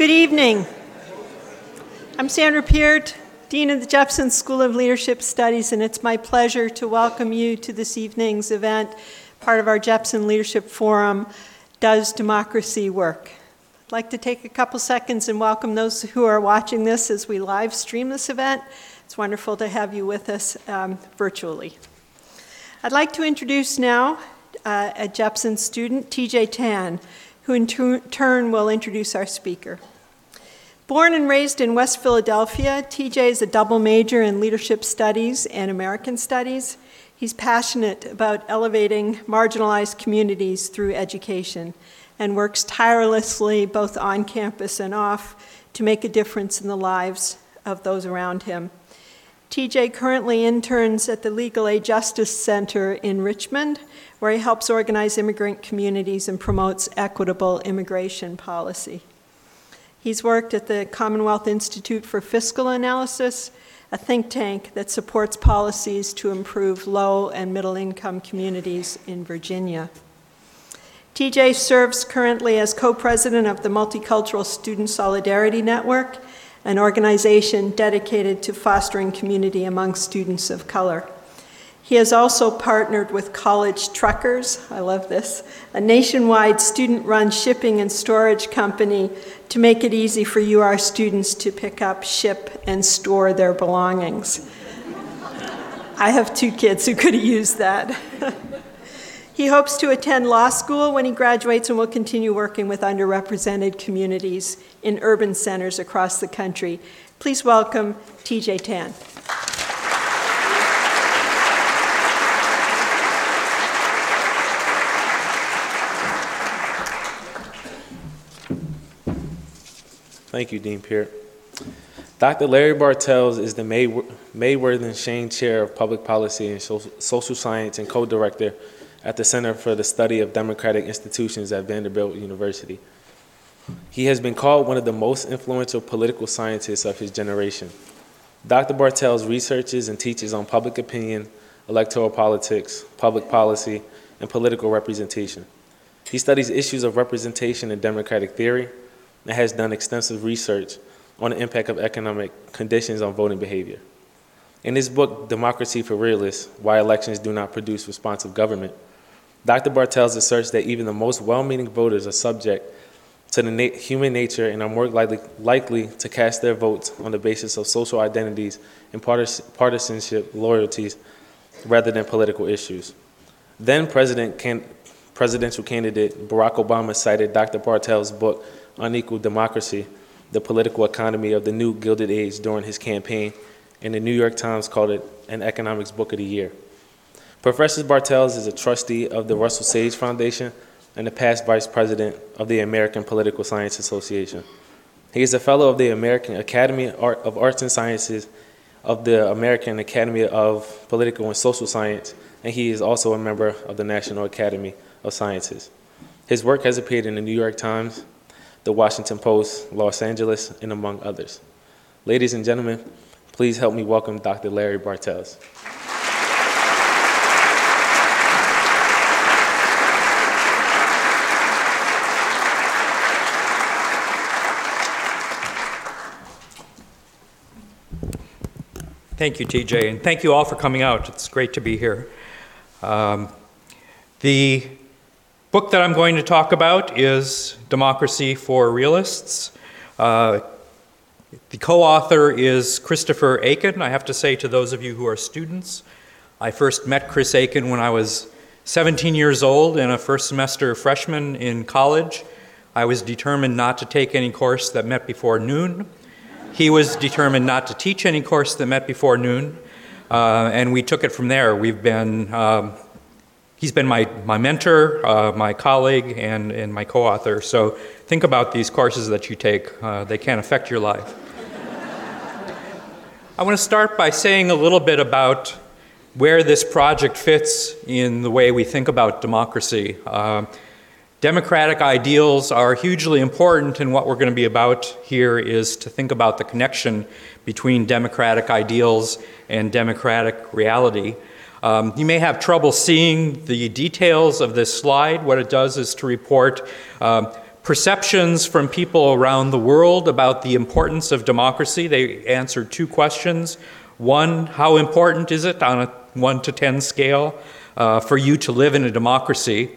Good evening. I'm Sandra Peart, Dean of the Jepson School of Leadership Studies, and it's my pleasure to welcome you to this evening's event, part of our Jepson Leadership Forum, Does Democracy Work? I'd like to take a couple seconds and welcome those who are watching this as we live stream this event. It's wonderful to have you with us um, virtually. I'd like to introduce now uh, a Jepson student, TJ Tan, who in turn will introduce our speaker. Born and raised in West Philadelphia, TJ is a double major in leadership studies and American studies. He's passionate about elevating marginalized communities through education and works tirelessly both on campus and off to make a difference in the lives of those around him. TJ currently interns at the Legal Aid Justice Center in Richmond, where he helps organize immigrant communities and promotes equitable immigration policy. He's worked at the Commonwealth Institute for Fiscal Analysis, a think tank that supports policies to improve low and middle income communities in Virginia. TJ serves currently as co president of the Multicultural Student Solidarity Network an organization dedicated to fostering community among students of color. He has also partnered with College Truckers, I love this, a nationwide student run shipping and storage company to make it easy for UR students to pick up, ship, and store their belongings. I have two kids who could have used that. He hopes to attend law school when he graduates and will continue working with underrepresented communities in urban centers across the country. Please welcome TJ Tan. Thank you, Dean Peart. Dr. Larry Bartels is the May, Mayworth and Shane Chair of Public Policy and Social Science and co-director at the Center for the Study of Democratic Institutions at Vanderbilt University. He has been called one of the most influential political scientists of his generation. Dr. Bartels researches and teaches on public opinion, electoral politics, public policy, and political representation. He studies issues of representation in democratic theory and has done extensive research on the impact of economic conditions on voting behavior. In his book, Democracy for Realists Why Elections Do Not Produce Responsive Government, Dr. Bartels asserts that even the most well meaning voters are subject to the na- human nature and are more likely, likely to cast their votes on the basis of social identities and partis- partisanship loyalties rather than political issues. Then President can- presidential candidate Barack Obama cited Dr. Bartels' book, Unequal Democracy The Political Economy of the New Gilded Age, during his campaign, and the New York Times called it an economics book of the year. Professor Bartels is a trustee of the Russell Sage Foundation and the past vice president of the American Political Science Association. He is a fellow of the American Academy of Arts and Sciences, of the American Academy of Political and Social Science, and he is also a member of the National Academy of Sciences. His work has appeared in the New York Times, the Washington Post, Los Angeles, and among others. Ladies and gentlemen, please help me welcome Dr. Larry Bartels. Thank you, TJ, and thank you all for coming out. It's great to be here. Um, the book that I'm going to talk about is Democracy for Realists. Uh, the co author is Christopher Achen. I have to say to those of you who are students, I first met Chris Achen when I was 17 years old and a first semester freshman in college. I was determined not to take any course that met before noon. He was determined not to teach any course that met before noon, uh, and we took it from there. We've been, um, he's been my, my mentor, uh, my colleague, and, and my co author. So think about these courses that you take, uh, they can affect your life. I want to start by saying a little bit about where this project fits in the way we think about democracy. Democratic ideals are hugely important, and what we're going to be about here is to think about the connection between democratic ideals and democratic reality. Um, you may have trouble seeing the details of this slide. What it does is to report um, perceptions from people around the world about the importance of democracy. They answered two questions. One, how important is it on a 1 to 10 scale uh, for you to live in a democracy?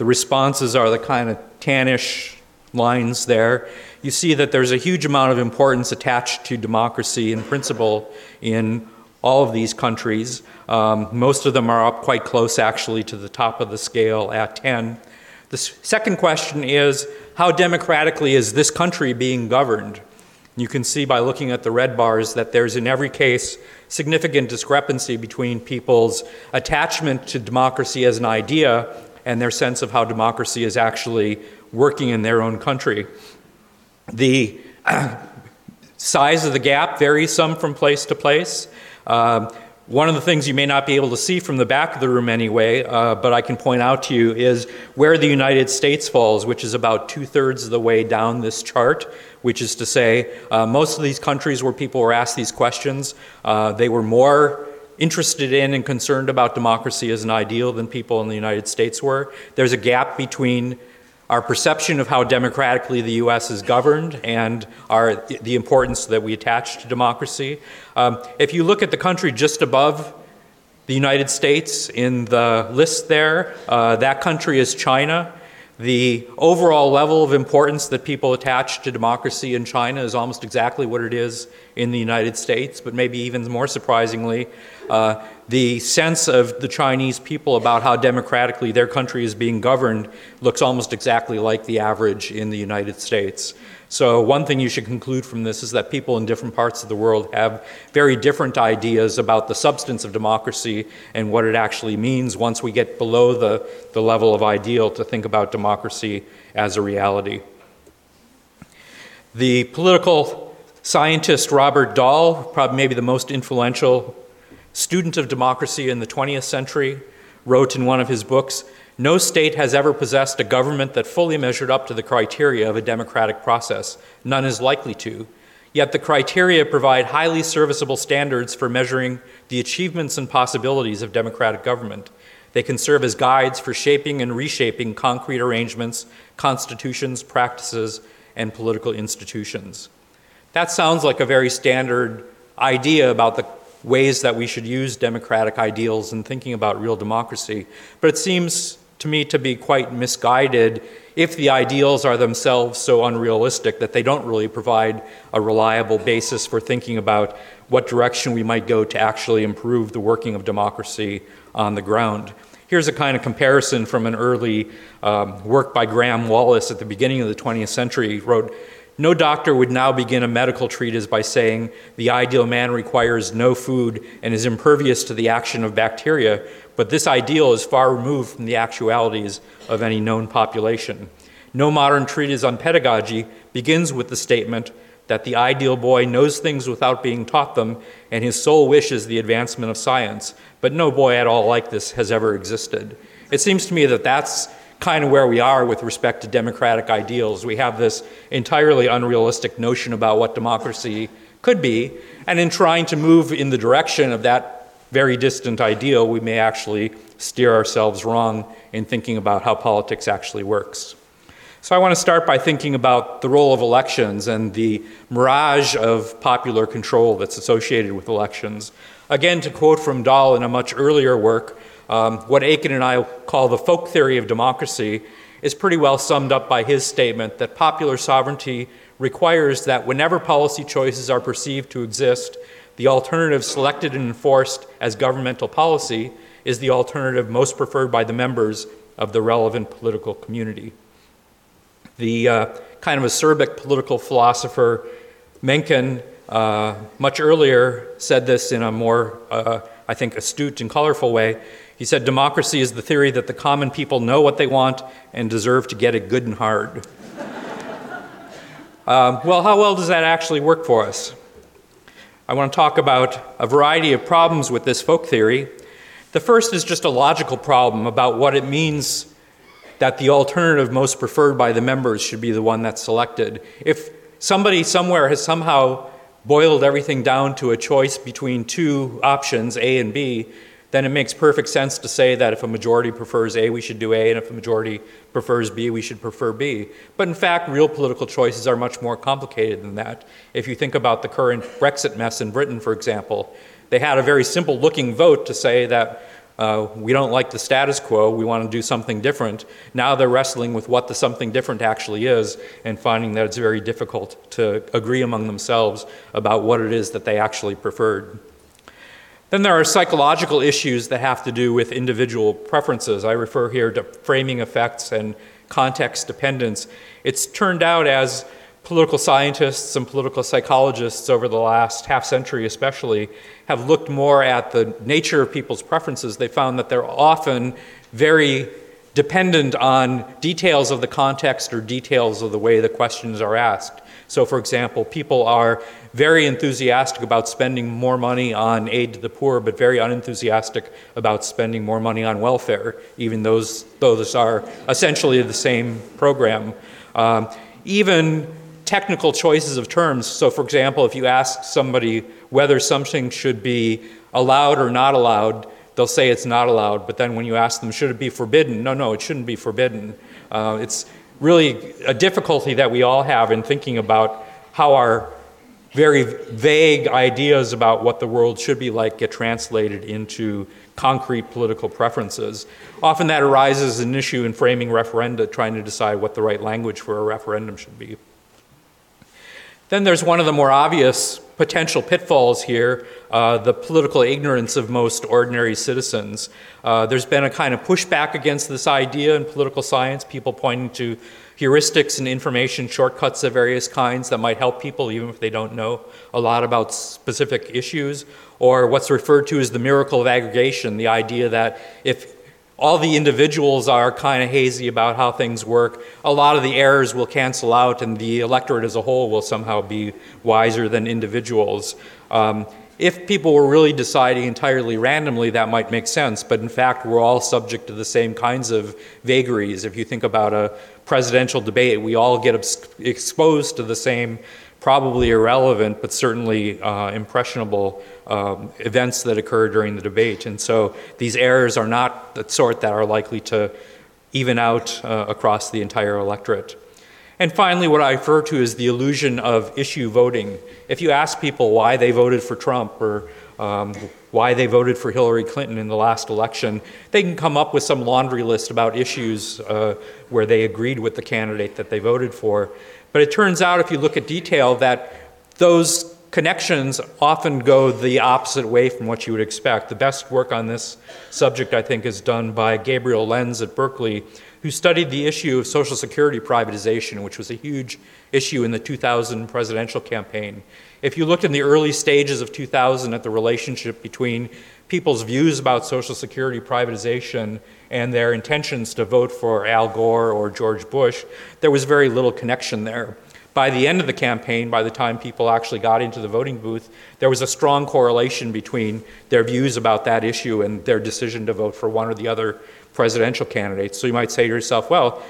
The responses are the kind of tannish lines there. You see that there's a huge amount of importance attached to democracy in principle in all of these countries. Um, most of them are up quite close, actually, to the top of the scale at 10. The second question is how democratically is this country being governed? You can see by looking at the red bars that there's in every case significant discrepancy between people's attachment to democracy as an idea and their sense of how democracy is actually working in their own country. The size of the gap varies some from place to place. Uh, one of the things you may not be able to see from the back of the room anyway, uh, but I can point out to you, is where the United States falls, which is about two thirds of the way down this chart, which is to say, uh, most of these countries where people were asked these questions, uh, they were more interested in and concerned about democracy as an ideal than people in the United States were. There's a gap between our perception of how democratically the U.S. is governed and our, the importance that we attach to democracy. Um, if you look at the country just above the United States in the list there, uh, that country is China. The overall level of importance that people attach to democracy in China is almost exactly what it is in the United States, but maybe even more surprisingly, uh, the sense of the Chinese people about how democratically their country is being governed looks almost exactly like the average in the United States. So, one thing you should conclude from this is that people in different parts of the world have very different ideas about the substance of democracy and what it actually means once we get below the, the level of ideal to think about democracy as a reality. The political scientist Robert Dahl, probably maybe the most influential student of democracy in the 20th century, wrote in one of his books No state has ever possessed a government that fully measured up to the criteria of a democratic process. None is likely to. Yet the criteria provide highly serviceable standards for measuring the achievements and possibilities of democratic government. They can serve as guides for shaping and reshaping concrete arrangements, constitutions, practices, and political institutions. That sounds like a very standard idea about the ways that we should use democratic ideals in thinking about real democracy. But it seems to me to be quite misguided if the ideals are themselves so unrealistic that they don't really provide a reliable basis for thinking about what direction we might go to actually improve the working of democracy on the ground. Here's a kind of comparison from an early um, work by Graham Wallas at the beginning of the 20th century. He wrote, no doctor would now begin a medical treatise by saying the ideal man requires no food and is impervious to the action of bacteria, but this ideal is far removed from the actualities of any known population. No modern treatise on pedagogy begins with the statement that the ideal boy knows things without being taught them, and his sole wish is the advancement of science. But no boy at all like this has ever existed. It seems to me that that's kind of where we are with respect to democratic ideals. We have this entirely unrealistic notion about what democracy could be, and in trying to move in the direction of that very distant ideal, we may actually steer ourselves wrong in thinking about how politics actually works. So, I want to start by thinking about the role of elections and the mirage of popular control that's associated with elections. Again, to quote from Dahl in a much earlier work, um, what Achen and I call the folk theory of democracy is pretty well summed up by his statement that popular sovereignty requires that whenever policy choices are perceived to exist, the alternative selected and enforced as governmental policy is the alternative most preferred by the members of the relevant political community. The uh, kind of acerbic political philosopher Mencken uh, much earlier said this in a more, uh, I think, astute and colorful way. He said, Democracy is the theory that the common people know what they want and deserve to get it good and hard. um, well, how well does that actually work for us? I want to talk about a variety of problems with this folk theory. The first is just a logical problem about what it means that the alternative most preferred by the members should be the one that's selected. If somebody somewhere has somehow boiled everything down to a choice between two options, A and B, then it makes perfect sense to say that if a majority prefers A, we should do A, and if a majority prefers B, we should prefer B. But in fact, real political choices are much more complicated than that. If you think about the current Brexit mess in Britain, for example, they had a very simple looking vote to say that uh, we don't like the status quo, we want to do something different. Now they're wrestling with what the something different actually is and finding that it's very difficult to agree among themselves about what it is that they actually preferred. Then there are psychological issues that have to do with individual preferences. I refer here to framing effects and context dependence. It's turned out as political scientists and political psychologists over the last half century, especially, have looked more at the nature of people's preferences. They found that they're often very dependent on details of the context or details of the way the questions are asked. So, for example, people are very enthusiastic about spending more money on aid to the poor, but very unenthusiastic about spending more money on welfare, even those those are essentially the same program. Um, even technical choices of terms. So, for example, if you ask somebody whether something should be allowed or not allowed, they'll say it's not allowed. But then when you ask them, should it be forbidden? No, no, it shouldn't be forbidden. Uh, it's really a difficulty that we all have in thinking about how our very vague ideas about what the world should be like get translated into concrete political preferences. Often that arises as an issue in framing referenda, trying to decide what the right language for a referendum should be. Then there's one of the more obvious potential pitfalls here uh, the political ignorance of most ordinary citizens. Uh, there's been a kind of pushback against this idea in political science, people pointing to heuristics and information shortcuts of various kinds that might help people even if they don't know a lot about specific issues, or what's referred to as the miracle of aggregation, the idea that if all the individuals are kind of hazy about how things work, a lot of the errors will cancel out and the electorate as a whole will somehow be wiser than individuals. Um, if people were really deciding entirely randomly, that might make sense, but in fact, we're all subject to the same kinds of vagaries. If you think about a presidential debate, we all get exposed to the same probably irrelevant, but certainly uh, impressionable um, events that occur during the debate. And so these errors are not the sort that are likely to even out uh, across the entire electorate. And finally, what I refer to is the illusion of issue voting. If you ask people why they voted for Trump or um, why they voted for Hillary Clinton in the last election, they can come up with some laundry list about issues uh, where they agreed with the candidate that they voted for. But it turns out, if you look at detail, that those connections often go the opposite way from what you would expect. The best work on this subject, I think, is done by Gabriel Lenz at Berkeley, who studied the issue of Social Security privatization, which was a huge issue in the 2000 presidential campaign. If you looked in the early stages of 2000 at the relationship between people's views about Social Security privatization and their intentions to vote for Al Gore or George Bush, there was very little connection there. By the end of the campaign, by the time people actually got into the voting booth, there was a strong correlation between their views about that issue and their decision to vote for one or the other presidential candidates. So you might say to yourself, well,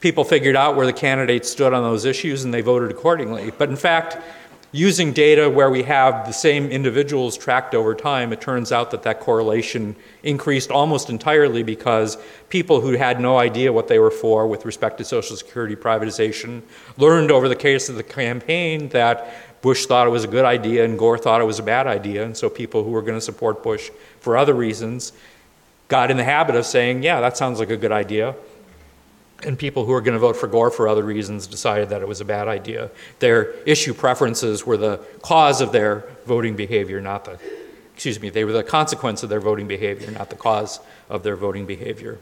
people figured out where the candidates stood on those issues and they voted accordingly. But in fact, using data where we have the same individuals tracked over time, it turns out that that correlation increased almost entirely because people who had no idea what they were for with respect to Social Security privatization learned over the case of the campaign that Bush thought it was a good idea and Gore thought it was a bad idea. And so people who were going to support Bush for other reasons got in the habit of saying, yeah, that sounds like a good idea. And people who were going to vote for Gore for other reasons decided that it was a bad idea. Their issue preferences were the cause of their voting behavior, not the, excuse me, they were the consequence of their voting behavior, not the cause of their voting behavior.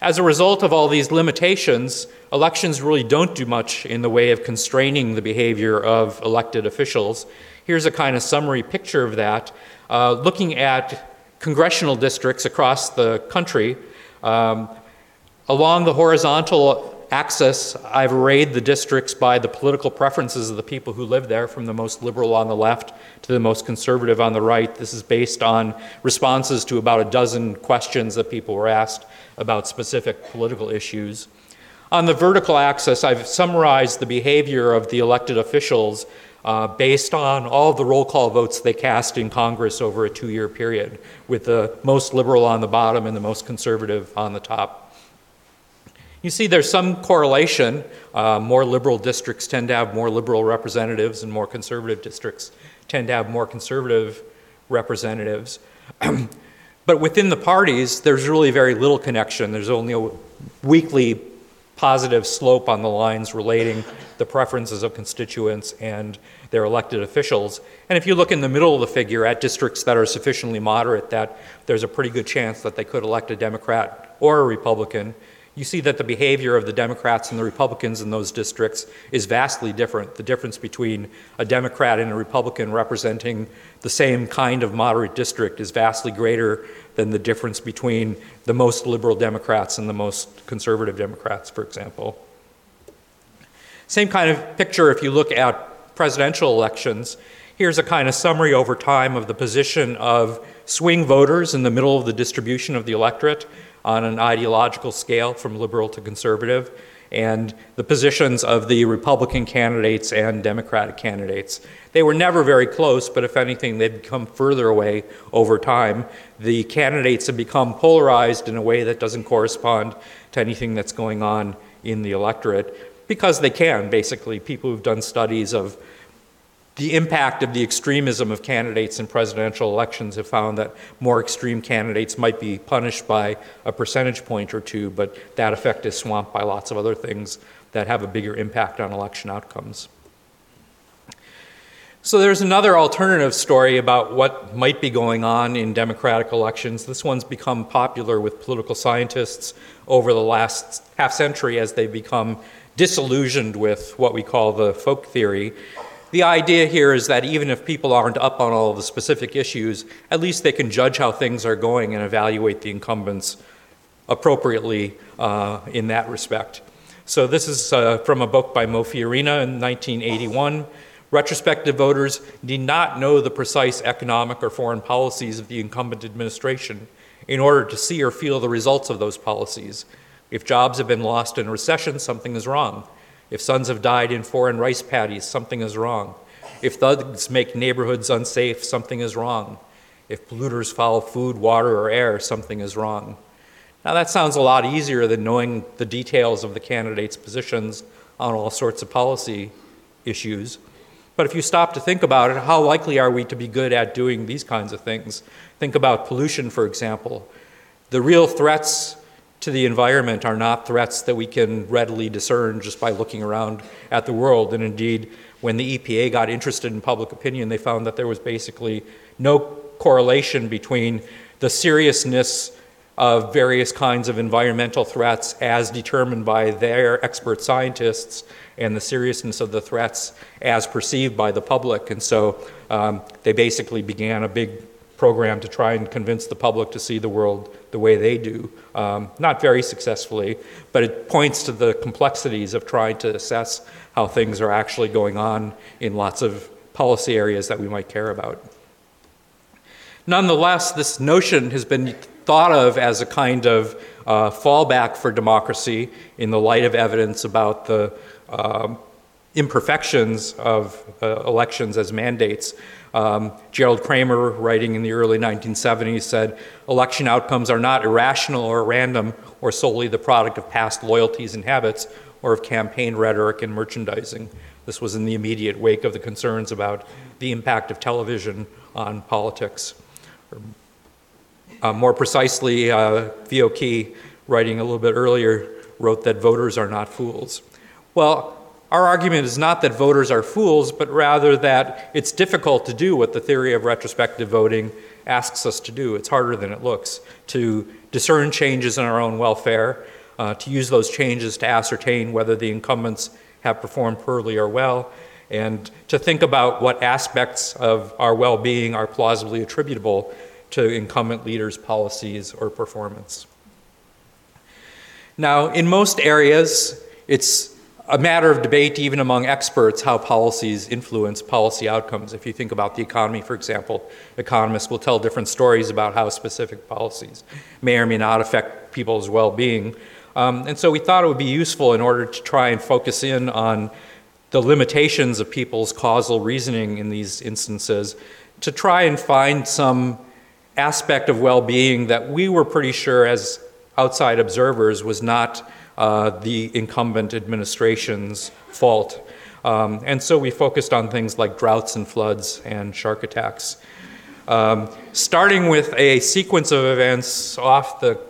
As a result of all these limitations, elections really don't do much in the way of constraining the behavior of elected officials. Here's a kind of summary picture of that. Uh, looking at congressional districts across the country. Um, along the horizontal axis, I've arrayed the districts by the political preferences of the people who live there, from the most liberal on the left to the most conservative on the right. This is based on responses to about a dozen questions that people were asked about specific political issues. On the vertical axis, I've summarized the behavior of the elected officials uh, based on all the roll call votes they cast in Congress over a two year period, with the most liberal on the bottom and the most conservative on the top. You see, there's some correlation. Uh, more liberal districts tend to have more liberal representatives, and more conservative districts tend to have more conservative representatives. but within the parties, there's really very little connection. There's only a weakly positive slope on the lines relating the preferences of constituents and their elected officials. And if you look in the middle of the figure at districts that are sufficiently moderate that there's a pretty good chance that they could elect a Democrat or a Republican, you see that the behavior of the Democrats and the Republicans in those districts is vastly different. The difference between a Democrat and a Republican representing the same kind of moderate district is vastly greater than the difference between the most liberal Democrats and the most conservative Democrats, for example. Same kind of picture if you look at presidential elections. Here's a kind of summary over time of the position of swing voters in the middle of the distribution of the electorate on an ideological scale from liberal to conservative, and the positions of the Republican candidates and Democratic candidates. They were never very close, but if anything, they've come further away over time. The candidates have become polarized in a way that doesn't correspond to anything that's going on in the electorate because they can, basically. People who've done studies of the impact of the extremism of candidates in presidential elections have found that more extreme candidates might be punished by a percentage point or two, but that effect is swamped by lots of other things that have a bigger impact on election outcomes. So there's another alternative story about what might be going on in democratic elections. This one's become popular with political scientists over the last half century as they've become disillusioned with what we call the folk theory. The idea here is that even if people aren't up on all of the specific issues, at least they can judge how things are going and evaluate the incumbents appropriately uh, in that respect. So this is uh, from a book by Mo Fiorina in 1981. Retrospective voters need not know the precise economic or foreign policies of the incumbent administration in order to see or feel the results of those policies. If jobs have been lost in a recession, something is wrong. If sons have died in foreign rice paddies, something is wrong. If thugs make neighborhoods unsafe, something is wrong. If polluters foul food, water, or air, something is wrong. Now, that sounds a lot easier than knowing the details of the candidates' positions on all sorts of policy issues. But if you stop to think about it, how likely are we to be good at doing these kinds of things? Think about pollution, for example. The real threats to the environment are not threats that we can readily discern just by looking around at the world. And indeed, when the EPA got interested in public opinion, they found that there was basically no correlation between the seriousness of various kinds of environmental threats as determined by their expert scientists and the seriousness of the threats as perceived by the public. And so um, they basically began a big program to try and convince the public to see the world the way they do. Um, not very successfully, but it points to the complexities of trying to assess how things are actually going on in lots of policy areas that we might care about. Nonetheless, this notion has been thought of as a kind of uh, fallback for democracy in the light of evidence about the um, imperfections of uh, elections as mandates. Um, Gerald Kramer, writing in the early 1970s, said election outcomes are not irrational or random or solely the product of past loyalties and habits or of campaign rhetoric and merchandising. This was in the immediate wake of the concerns about the impact of television on politics. Uh, more precisely, uh, V.O. Key, writing a little bit earlier, wrote that voters are not fools. Well, our argument is not that voters are fools, but rather that it's difficult to do what the theory of retrospective voting asks us to do. It's harder than it looks to discern changes in our own welfare, uh, to use those changes to ascertain whether the incumbents have performed poorly or well, and to think about what aspects of our well being are plausibly attributable to incumbent leaders' policies or performance. Now, in most areas, it's a matter of debate even among experts how policies influence policy outcomes. If you think about the economy, for example, economists will tell different stories about how specific policies may or may not affect people's well being. Um, and so we thought it would be useful in order to try and focus in on the limitations of people's causal reasoning in these instances to try and find some aspect of well-being that we were pretty sure as outside observers was not uh, the incumbent administration's fault. Um, and so we focused on things like droughts and floods and shark attacks. Um, starting with a sequence of events off the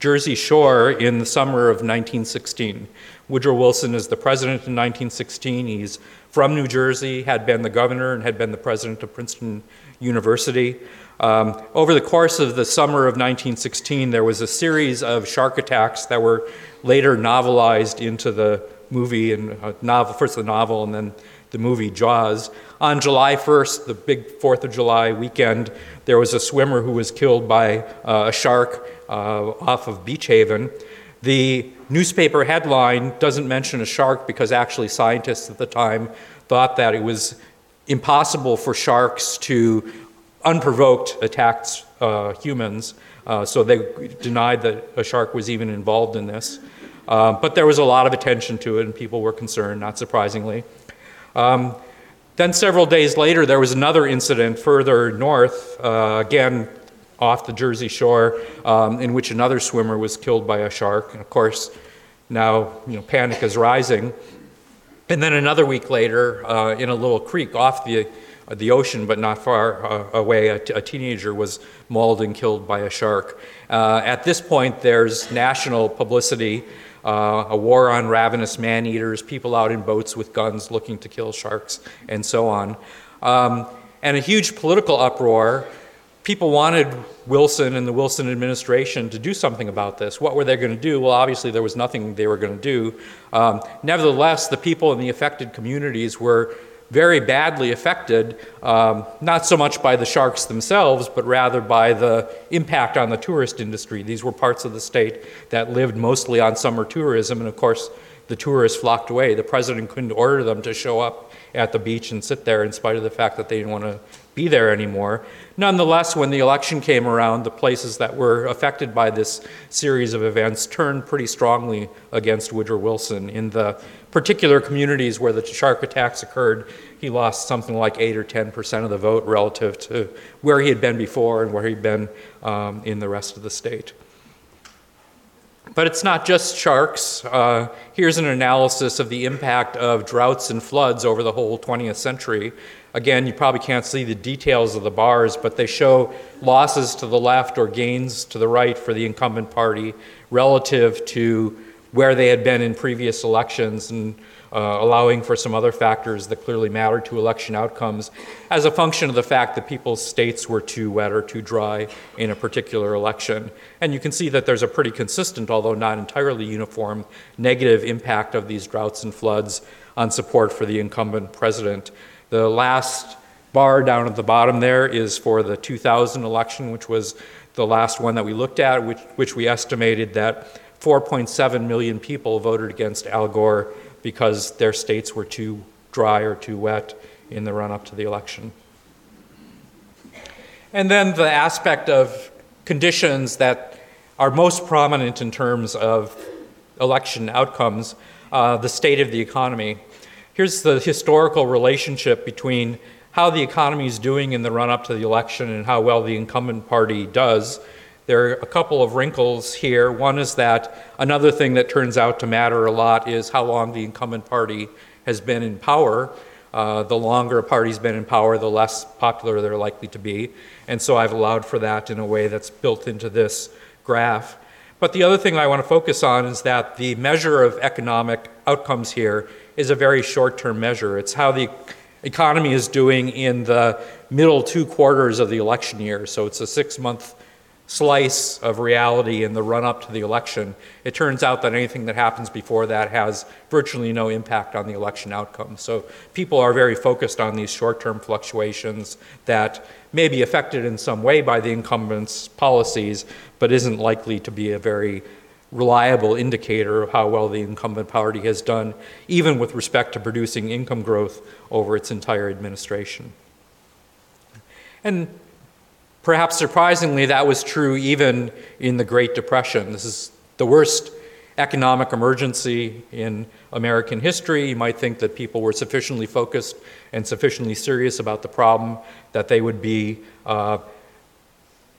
Jersey Shore in the summer of 1916. Woodrow Wilson is the president in 1916. He's from New Jersey, had been the governor, and had been the president of Princeton University. Um, over the course of the summer of 1916, there was a series of shark attacks that were later novelized into the movie and uh, novel, first the novel and then the movie Jaws. On July 1st, the big 4th of July weekend, there was a swimmer who was killed by uh, a shark uh, off of Beach Haven. The newspaper headline doesn't mention a shark because actually scientists at the time thought that it was impossible for sharks to unprovoked attack uh, humans. Uh, so they denied that a shark was even involved in this. Uh, but there was a lot of attention to it, and people were concerned, not surprisingly. Um, then, several days later, there was another incident further north, uh, again off the Jersey shore, um, in which another swimmer was killed by a shark. And of course, now you know, panic is rising. And then another week later, uh, in a little creek off the, the ocean, but not far uh, away, a, t- a teenager was mauled and killed by a shark. Uh, at this point, there's national publicity uh, a war on ravenous man eaters, people out in boats with guns looking to kill sharks, and so on. Um, and a huge political uproar. People wanted Wilson and the Wilson administration to do something about this. What were they going to do? Well, obviously, there was nothing they were going to do. Um, nevertheless, the people in the affected communities were very badly affected, um, not so much by the sharks themselves, but rather by the impact on the tourist industry. These were parts of the state that lived mostly on summer tourism, and of course, the tourists flocked away. The president couldn't order them to show up at the beach and sit there in spite of the fact that they didn't want to be there anymore. Nonetheless, when the election came around, the places that were affected by this series of events turned pretty strongly against Woodrow Wilson. In the particular communities where the shark attacks occurred, he lost something like 8 or 10 percent of the vote relative to where he had been before and where he'd been um, in the rest of the state. But it's not just sharks. Uh, here's an analysis of the impact of droughts and floods over the whole 20th century. Again, you probably can't see the details of the bars, but they show losses to the left or gains to the right for the incumbent party relative to where they had been in previous elections and uh, allowing for some other factors that clearly matter to election outcomes as a function of the fact that people's states were too wet or too dry in a particular election. And you can see that there's a pretty consistent, although not entirely uniform, negative impact of these droughts and floods on support for the incumbent president. The last bar down at the bottom there is for the 2000 election, which was the last one that we looked at, which, which we estimated that 4.7 million people voted against Al Gore because their states were too dry or too wet in the run up to the election. And then the aspect of conditions that are most prominent in terms of election outcomes uh, the state of the economy. Here's the historical relationship between how the economy is doing in the run up to the election and how well the incumbent party does. There are a couple of wrinkles here. One is that another thing that turns out to matter a lot is how long the incumbent party has been in power. Uh, the longer a party's been in power, the less popular they're likely to be. And so I've allowed for that in a way that's built into this graph. But the other thing I want to focus on is that the measure of economic outcomes here is a very short term measure. It's how the economy is doing in the middle two quarters of the election year. So it's a six month slice of reality in the run up to the election, it turns out that anything that happens before that has virtually no impact on the election outcome. So people are very focused on these short term fluctuations that may be affected in some way by the incumbent's policies, but isn't likely to be a very reliable indicator of how well the incumbent party has done, even with respect to producing income growth over its entire administration. And Perhaps surprisingly, that was true even in the Great Depression. This is the worst economic emergency in American history. You might think that people were sufficiently focused and sufficiently serious about the problem that they would be uh,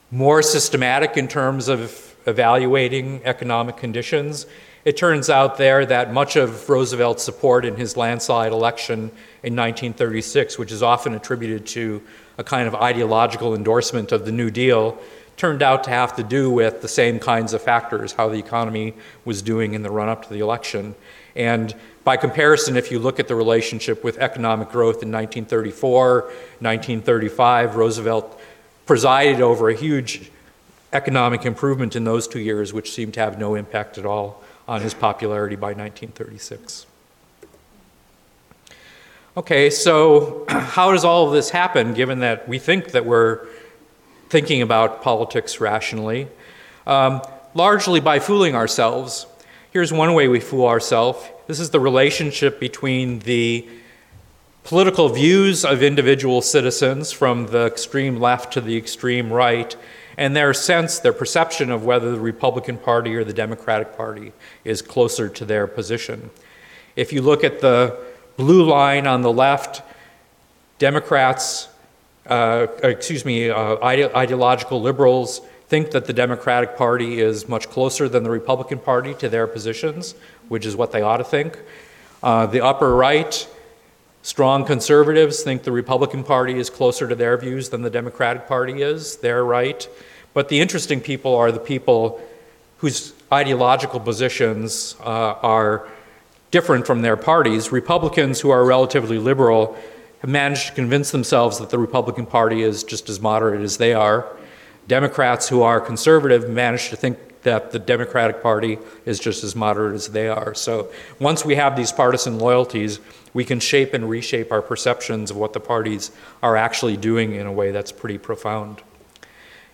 more systematic in terms of evaluating economic conditions. It turns out there that much of Roosevelt's support in his landslide election in 1936, which is often attributed to a kind of ideological endorsement of the New Deal, turned out to have to do with the same kinds of factors, how the economy was doing in the run up to the election. And by comparison, if you look at the relationship with economic growth in 1934, 1935, Roosevelt presided over a huge economic improvement in those two years, which seemed to have no impact at all on his popularity by 1936. Okay, so how does all of this happen given that we think that we're thinking about politics rationally? Um, largely by fooling ourselves. Here's one way we fool ourselves this is the relationship between the political views of individual citizens from the extreme left to the extreme right and their sense, their perception of whether the Republican Party or the Democratic Party is closer to their position. If you look at the blue line on the left, Democrats, uh, excuse me, uh, ide- ideological liberals think that the Democratic Party is much closer than the Republican Party to their positions, which is what they ought to think. Uh, the upper right, strong conservatives think the Republican Party is closer to their views than the Democratic Party is. They're right. But the interesting people are the people whose ideological positions uh, are different from their parties. Republicans who are relatively liberal have managed to convince themselves that the Republican Party is just as moderate as they are. Democrats who are conservative manage to think that the Democratic Party is just as moderate as they are. So once we have these partisan loyalties, we can shape and reshape our perceptions of what the parties are actually doing in a way that's pretty profound.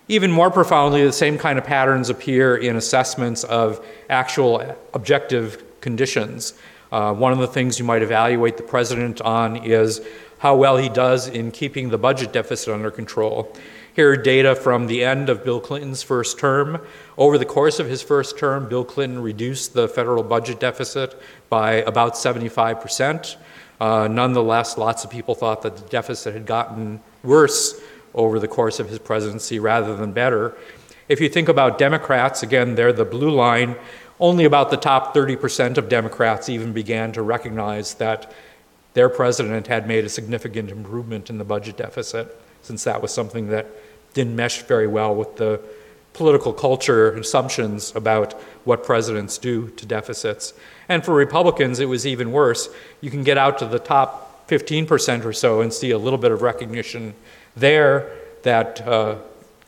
Even more profoundly, the same kind of patterns appear in assessments of actual objective conditions. Uh, one of the things you might evaluate the president on is how well he does in keeping the budget deficit under control. Here are data from the end of Bill Clinton's first term. Over the course of his first term, Bill Clinton reduced the federal budget deficit by about 75%. Uh, nonetheless, lots of people thought that the deficit had gotten worse over the course of his presidency rather than better. If you think about Democrats, again, they're the blue line, only about the top 30% of Democrats even began to recognize that their president had made a significant improvement in the budget deficit since that was something that didn't mesh very well with the political culture assumptions about what presidents do to deficits. And for Republicans, it was even worse. You can get out to the top 15% or so and see a little bit of recognition there that uh,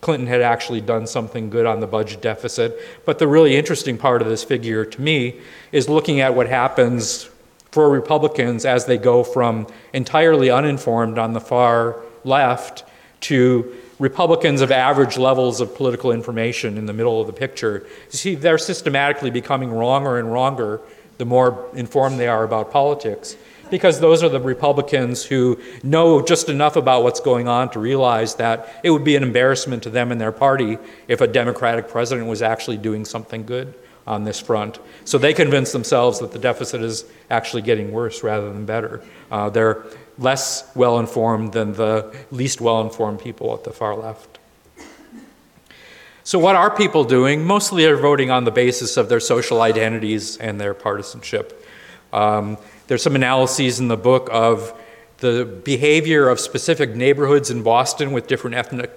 Clinton had actually done something good on the budget deficit. But the really interesting part of this figure to me is looking at what happens for Republicans as they go from entirely uninformed on the far left to Republicans of average levels of political information in the middle of the picture. You see, they're systematically becoming wronger and wronger the more informed they are about politics, because those are the Republicans who know just enough about what's going on to realize that it would be an embarrassment to them and their party if a Democratic president was actually doing something good on this front. So they convince themselves that the deficit is actually getting worse rather than better. Uh, they're less well informed than the least well informed people at the far left. So, what are people doing? Mostly they're voting on the basis of their social identities and their partisanship. Um, there's some analyses in the book of the behavior of specific neighborhoods in Boston with different ethnic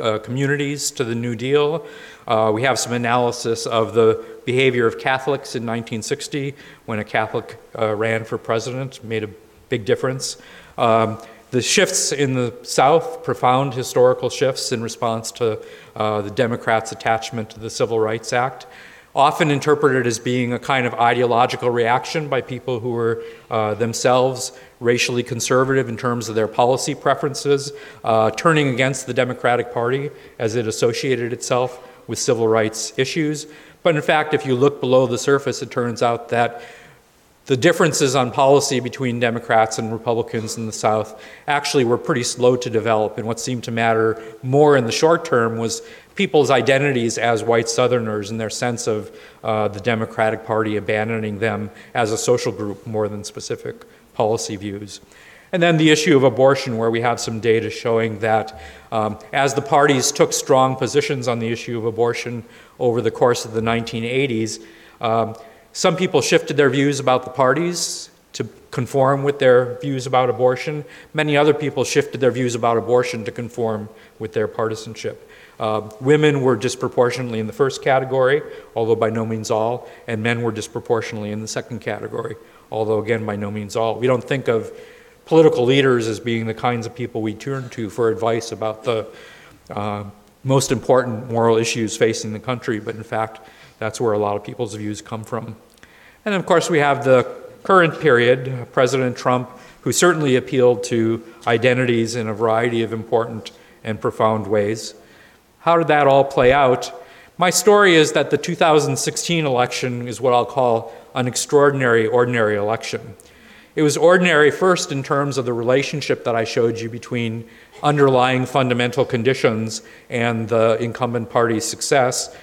uh, communities to the New Deal. Uh, we have some analysis of the behavior of Catholics in 1960 when a Catholic uh, ran for president, made a big difference. Um, the shifts in the South, profound historical shifts in response to uh, the Democrats' attachment to the Civil Rights Act, often interpreted as being a kind of ideological reaction by people who were uh, themselves racially conservative in terms of their policy preferences, uh, turning against the Democratic Party as it associated itself with civil rights issues. But in fact, if you look below the surface, it turns out that the differences on policy between Democrats and Republicans in the South actually were pretty slow to develop. And what seemed to matter more in the short term was people's identities as white Southerners and their sense of uh, the Democratic Party abandoning them as a social group more than specific policy views. And then the issue of abortion, where we have some data showing that um, as the parties took strong positions on the issue of abortion over the course of the 1980s, um, some people shifted their views about the parties to conform with their views about abortion. Many other people shifted their views about abortion to conform with their partisanship. Uh, women were disproportionately in the first category, although by no means all, and men were disproportionately in the second category, although again by no means all. We don't think of political leaders as being the kinds of people we turn to for advice about the uh, most important moral issues facing the country, but in fact, that's where a lot of people's views come from. And of course, we have the current period, President Trump, who certainly appealed to identities in a variety of important and profound ways. How did that all play out? My story is that the 2016 election is what I'll call an extraordinary, ordinary election. It was ordinary first in terms of the relationship that I showed you between underlying fundamental conditions and the incumbent party's success.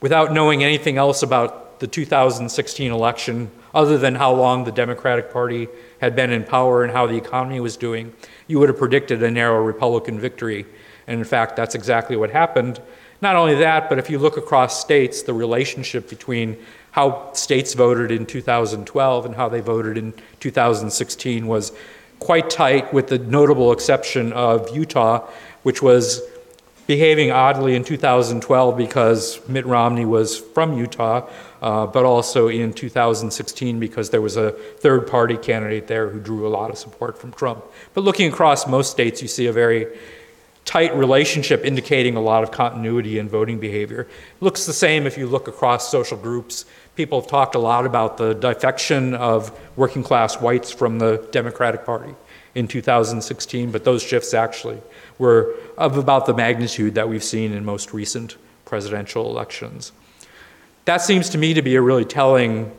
Without knowing anything else about the 2016 election, other than how long the Democratic Party had been in power and how the economy was doing, you would have predicted a narrow Republican victory. And in fact, that's exactly what happened. Not only that, but if you look across states, the relationship between how states voted in 2012 and how they voted in 2016 was quite tight, with the notable exception of Utah, which was behaving oddly in 2012 because Mitt Romney was from Utah, uh, but also in 2016 because there was a third party candidate there who drew a lot of support from Trump. But looking across most states, you see a very tight relationship indicating a lot of continuity in voting behavior. It looks the same if you look across social groups. People have talked a lot about the defection of working class whites from the Democratic Party in 2016, but those shifts actually were of about the magnitude that we've seen in most recent presidential elections. That seems to me to be a really telling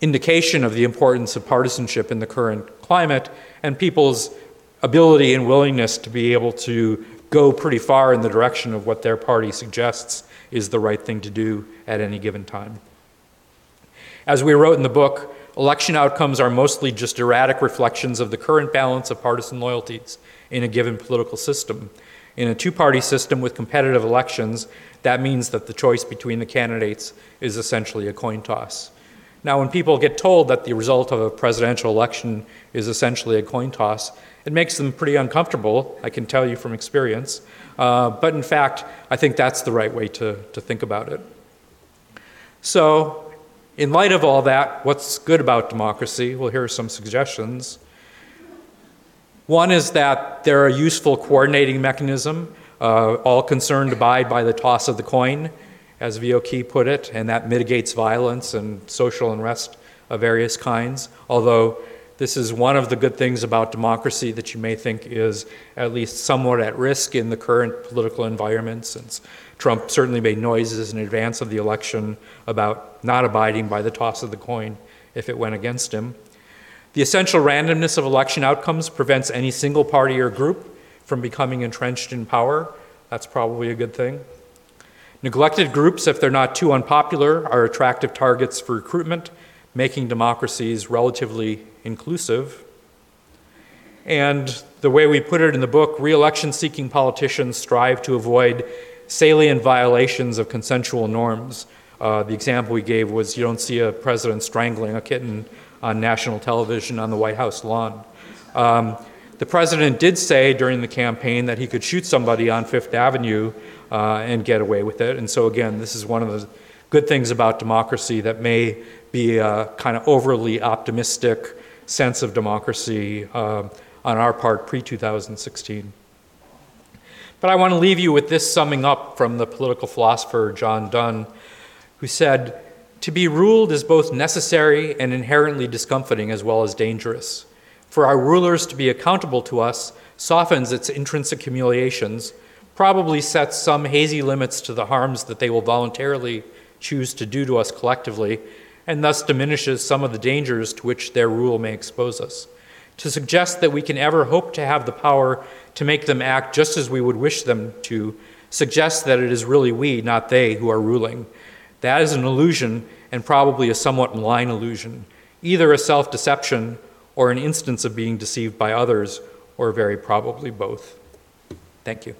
indication of the importance of partisanship in the current climate and people's ability and willingness to be able to go pretty far in the direction of what their party suggests is the right thing to do at any given time. As we wrote in the book, election outcomes are mostly just erratic reflections of the current balance of partisan loyalties in a given political system. In a two party system with competitive elections, that means that the choice between the candidates is essentially a coin toss. Now, when people get told that the result of a presidential election is essentially a coin toss, it makes them pretty uncomfortable, I can tell you from experience. Uh, but in fact, I think that's the right way to, to think about it. So, in light of all that, what's good about democracy? Well, here are some suggestions. One is that they're a useful coordinating mechanism. Uh, all concerned abide by the toss of the coin, as V.O. Key put it, and that mitigates violence and social unrest of various kinds. Although this is one of the good things about democracy that you may think is at least somewhat at risk in the current political environment, since Trump certainly made noises in advance of the election about not abiding by the toss of the coin if it went against him. The essential randomness of election outcomes prevents any single party or group from becoming entrenched in power. That's probably a good thing. Neglected groups, if they're not too unpopular, are attractive targets for recruitment, making democracies relatively inclusive. And the way we put it in the book, re election seeking politicians strive to avoid salient violations of consensual norms. Uh, the example we gave was you don't see a president strangling a kitten on national television on the White House lawn. Um, the president did say during the campaign that he could shoot somebody on Fifth Avenue uh, and get away with it. And so, again, this is one of the good things about democracy that may be a kind of overly optimistic sense of democracy uh, on our part pre 2016. But I want to leave you with this summing up from the political philosopher John Dunn, who said, To be ruled is both necessary and inherently discomfiting as well as dangerous. For our rulers to be accountable to us softens its intrinsic humiliations, probably sets some hazy limits to the harms that they will voluntarily choose to do to us collectively, and thus diminishes some of the dangers to which their rule may expose us. To suggest that we can ever hope to have the power to make them act just as we would wish them to suggests that it is really we, not they, who are ruling. That is an illusion, and probably a somewhat malign illusion, either a self deception or an instance of being deceived by others, or very probably both. Thank you.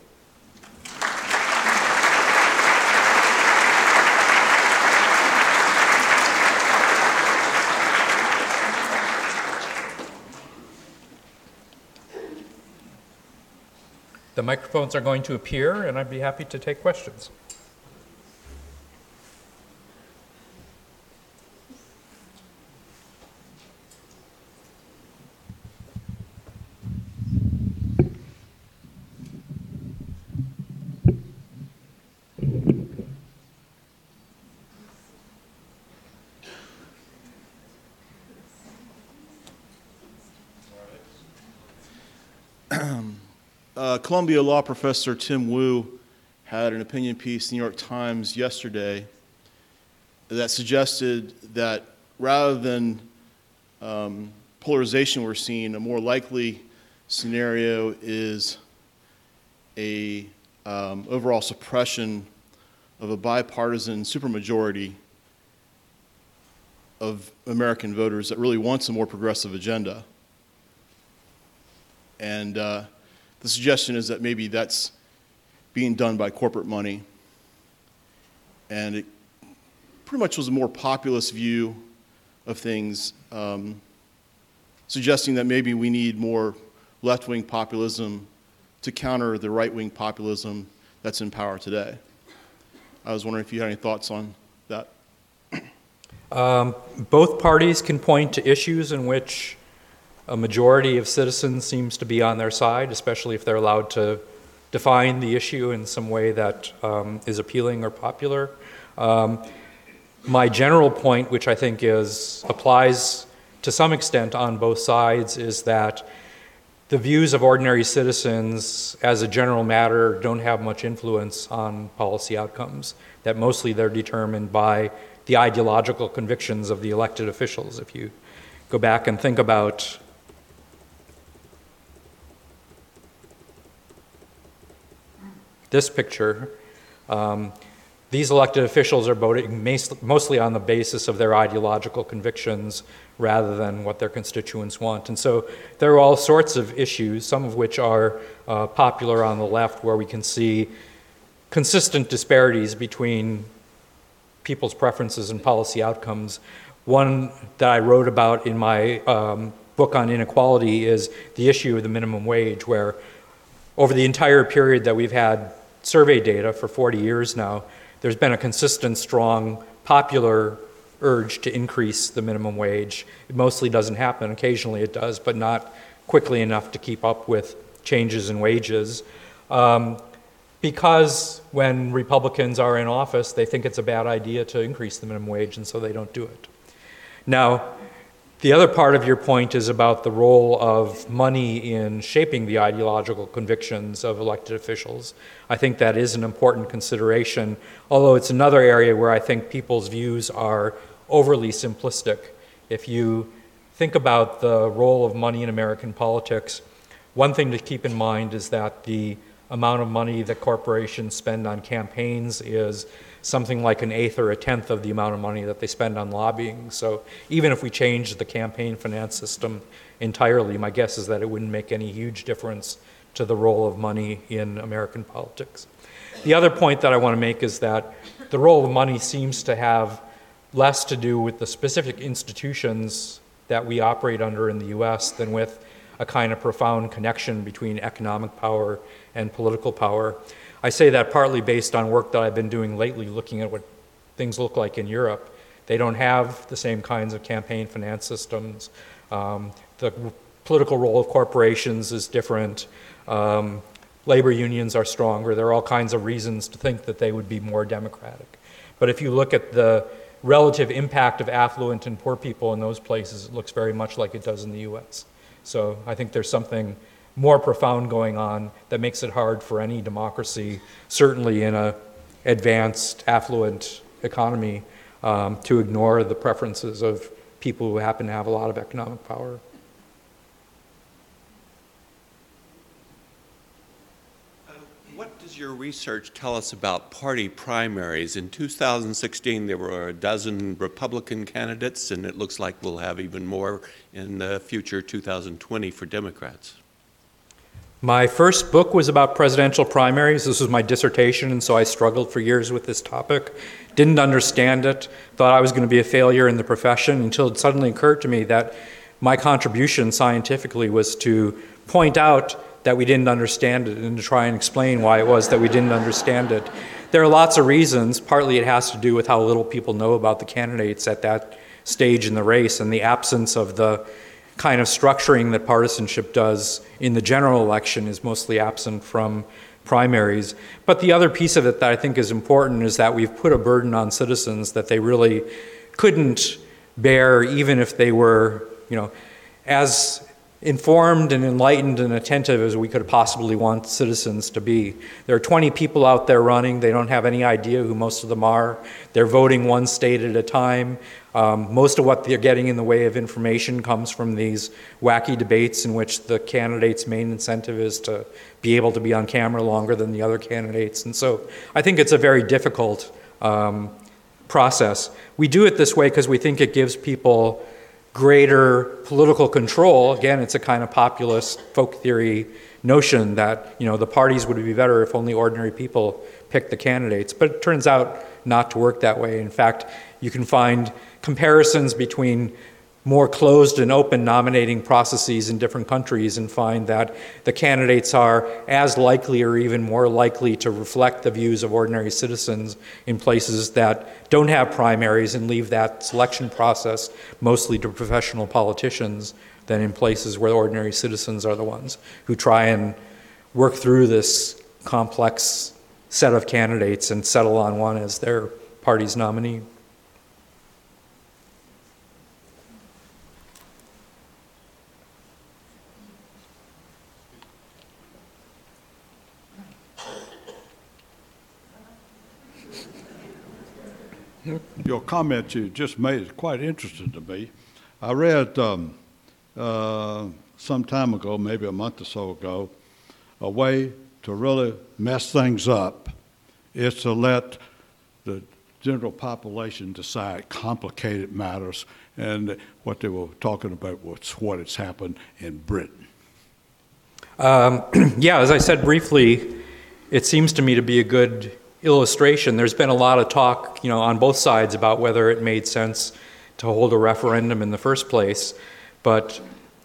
The microphones are going to appear, and I'd be happy to take questions. Uh, Columbia law professor Tim Wu had an opinion piece in the New York Times yesterday that suggested that rather than um, polarization we're seeing, a more likely scenario is a um, overall suppression of a bipartisan supermajority of American voters that really wants a more progressive agenda. And uh, the suggestion is that maybe that's being done by corporate money. And it pretty much was a more populist view of things, um, suggesting that maybe we need more left wing populism to counter the right wing populism that's in power today. I was wondering if you had any thoughts on that. Um, both parties can point to issues in which a majority of citizens seems to be on their side, especially if they're allowed to define the issue in some way that um, is appealing or popular. Um, my general point, which I think is applies to some extent on both sides, is that the views of ordinary citizens, as a general matter, don't have much influence on policy outcomes. That mostly they're determined by the ideological convictions of the elected officials. If you go back and think about this picture, um, these elected officials are voting mostly on the basis of their ideological convictions rather than what their constituents want. And so there are all sorts of issues, some of which are uh, popular on the left, where we can see consistent disparities between people's preferences and policy outcomes. One that I wrote about in my um, book on inequality is the issue of the minimum wage, where over the entire period that we've had survey data for 40 years now, there's been a consistent, strong, popular urge to increase the minimum wage. It mostly doesn't happen. Occasionally it does, but not quickly enough to keep up with changes in wages. Um, because when Republicans are in office, they think it's a bad idea to increase the minimum wage, and so they don't do it. Now, the other part of your point is about the role of money in shaping the ideological convictions of elected officials. I think that is an important consideration, although it's another area where I think people's views are overly simplistic. If you think about the role of money in American politics, one thing to keep in mind is that the amount of money that corporations spend on campaigns is something like an eighth or a tenth of the amount of money that they spend on lobbying. So even if we changed the campaign finance system entirely, my guess is that it wouldn't make any huge difference to the role of money in American politics. The other point that I want to make is that the role of money seems to have less to do with the specific institutions that we operate under in the US than with a kind of profound connection between economic power and political power. I say that partly based on work that I've been doing lately, looking at what things look like in Europe. They don't have the same kinds of campaign finance systems. Um, the political role of corporations is different. Um, labor unions are stronger. There are all kinds of reasons to think that they would be more democratic. But if you look at the relative impact of affluent and poor people in those places, it looks very much like it does in the US. So I think there's something more profound going on that makes it hard for any democracy, certainly in a advanced, affluent economy, um, to ignore the preferences of people who happen to have a lot of economic power. What does your research tell us about party primaries? In 2016, there were a dozen Republican candidates, and it looks like we'll have even more in the future 2020 for Democrats. My first book was about presidential primaries. This was my dissertation, and so I struggled for years with this topic. Didn't understand it, thought I was going to be a failure in the profession until it suddenly occurred to me that my contribution scientifically was to point out that we didn't understand it and to try and explain why it was that we didn't understand it. There are lots of reasons. Partly it has to do with how little people know about the candidates at that stage in the race and the absence of the kind of structuring that partisanship does in the general election is mostly absent from primaries. But the other piece of it that I think is important is that we've put a burden on citizens that they really couldn't bear even if they were, you know, as informed and enlightened and attentive as we could possibly want citizens to be. There are 20 people out there running. They don't have any idea who most of them are. They're voting one state at a time. Um, most of what they're getting in the way of information comes from these wacky debates in which the candidate's main incentive is to be able to be on camera longer than the other candidates. And so I think it's a very difficult um, process. We do it this way because we think it gives people greater political control. Again, it's a kind of populist folk theory notion that you know the parties would be better if only ordinary people picked the candidates. But it turns out not to work that way. In fact, you can find comparisons between more closed and open nominating processes in different countries and find that the candidates are as likely or even more likely to reflect the views of ordinary citizens in places that don't have primaries and leave that selection process mostly to professional politicians than in places where ordinary citizens are the ones who try and work through this complex set of candidates and settle on one as their party's nominee. Your comment you just made is quite interesting to me. I read um, uh, some time ago, maybe a month or so ago, a way to really mess things up is to let the general population decide complicated matters. And what they were talking about was what has happened in Britain. Um, yeah, as I said briefly, it seems to me to be a good illustration. There's been a lot of talk, you know, on both sides about whether it made sense to hold a referendum in the first place. But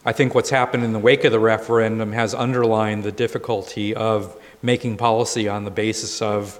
I think what's happened in the wake of the referendum has underlined the difficulty of making policy on the basis of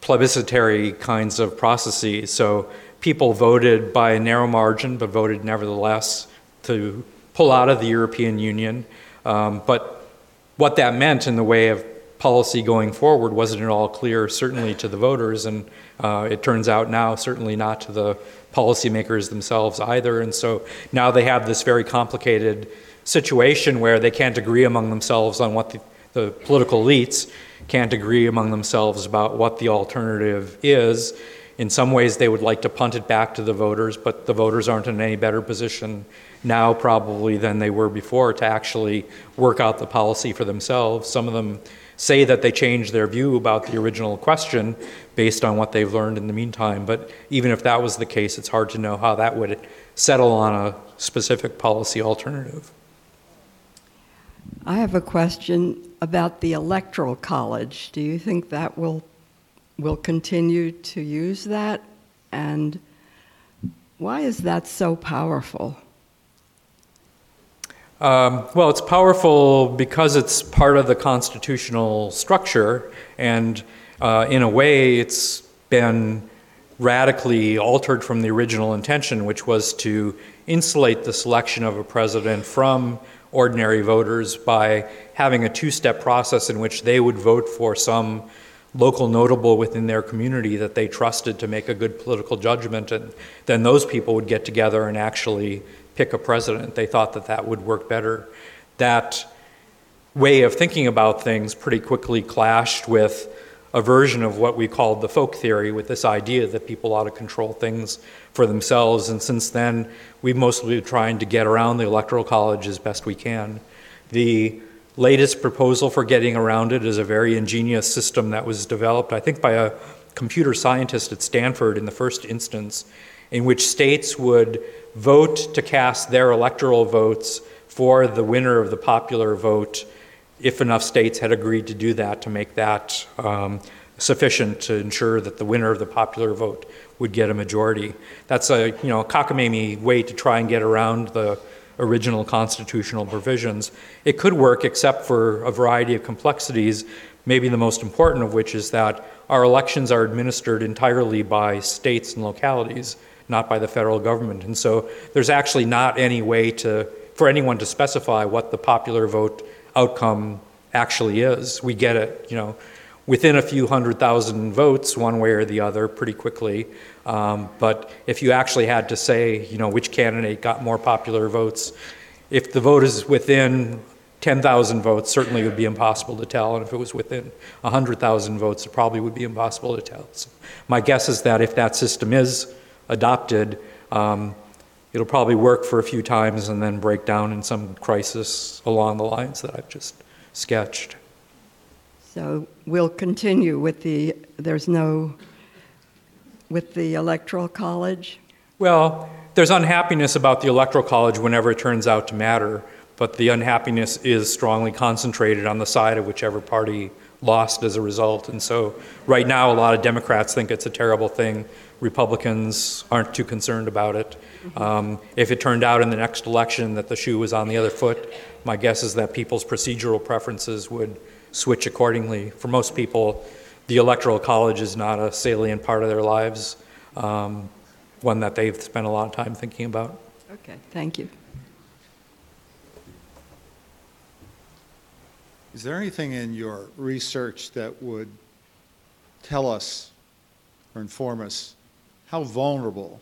plebiscitary kinds of processes. So people voted by a narrow margin, but voted nevertheless to pull out of the European Union. Um, but what that meant in the way of policy going forward wasn't at all clear, certainly to the voters, and uh, it turns out now certainly not to the policymakers themselves either. And so now they have this very complicated situation where they can't agree among themselves on what the, the political elites can't agree among themselves about what the alternative is. In some ways, they would like to punt it back to the voters, but the voters aren't in any better position now, probably, than they were before to actually work out the policy for themselves. Some of them say that they changed their view about the original question based on what they've learned in the meantime. But even if that was the case, it's hard to know how that would settle on a specific policy alternative. I have a question about the electoral college. Do you think that will will continue to use that and why is that so powerful? Um, well, it's powerful because it's part of the constitutional structure, and uh, in a way, it's been radically altered from the original intention, which was to insulate the selection of a president from ordinary voters by having a two step process in which they would vote for some local notable within their community that they trusted to make a good political judgment, and then those people would get together and actually pick a president. They thought that that would work better. That way of thinking about things pretty quickly clashed with a version of what we called the folk theory with this idea that people ought to control things for themselves. And since then, we've mostly been trying to get around the Electoral College as best we can. The latest proposal for getting around it is a very ingenious system that was developed, I think, by a computer scientist at Stanford in the first instance, in which states would vote to cast their electoral votes for the winner of the popular vote if enough states had agreed to do that to make that um, sufficient to ensure that the winner of the popular vote would get a majority. That's a you know cockamamie way to try and get around the original constitutional provisions. It could work except for a variety of complexities, maybe the most important of which is that our elections are administered entirely by states and localities, not by the federal government. And so there's actually not any way to for anyone to specify what the popular vote outcome actually is. We get it, you know, within a few hundred thousand votes, one way or the other, pretty quickly. Um, but if you actually had to say, you know, which candidate got more popular votes, if the vote is within 10,000 votes, certainly it would be impossible to tell. And if it was within 100,000 votes, it probably would be impossible to tell. So my guess is that if that system is adopted, um, it'll probably work for a few times and then break down in some crisis along the lines that I've just sketched. So we'll continue with the, there's no, with the Electoral College? Well, there's unhappiness about the Electoral College whenever it turns out to matter, but the unhappiness is strongly concentrated on the side of whichever party lost as a result. And so right now, a lot of Democrats think it's a terrible thing. Republicans aren't too concerned about it. Um, if it turned out in the next election that the shoe was on the other foot, my guess is that people's procedural preferences would switch accordingly. For most people, the Electoral College is not a salient part of their lives, um, one that they've spent a lot of time thinking about. Okay, thank you. Is there anything in your research that would tell us or inform us how vulnerable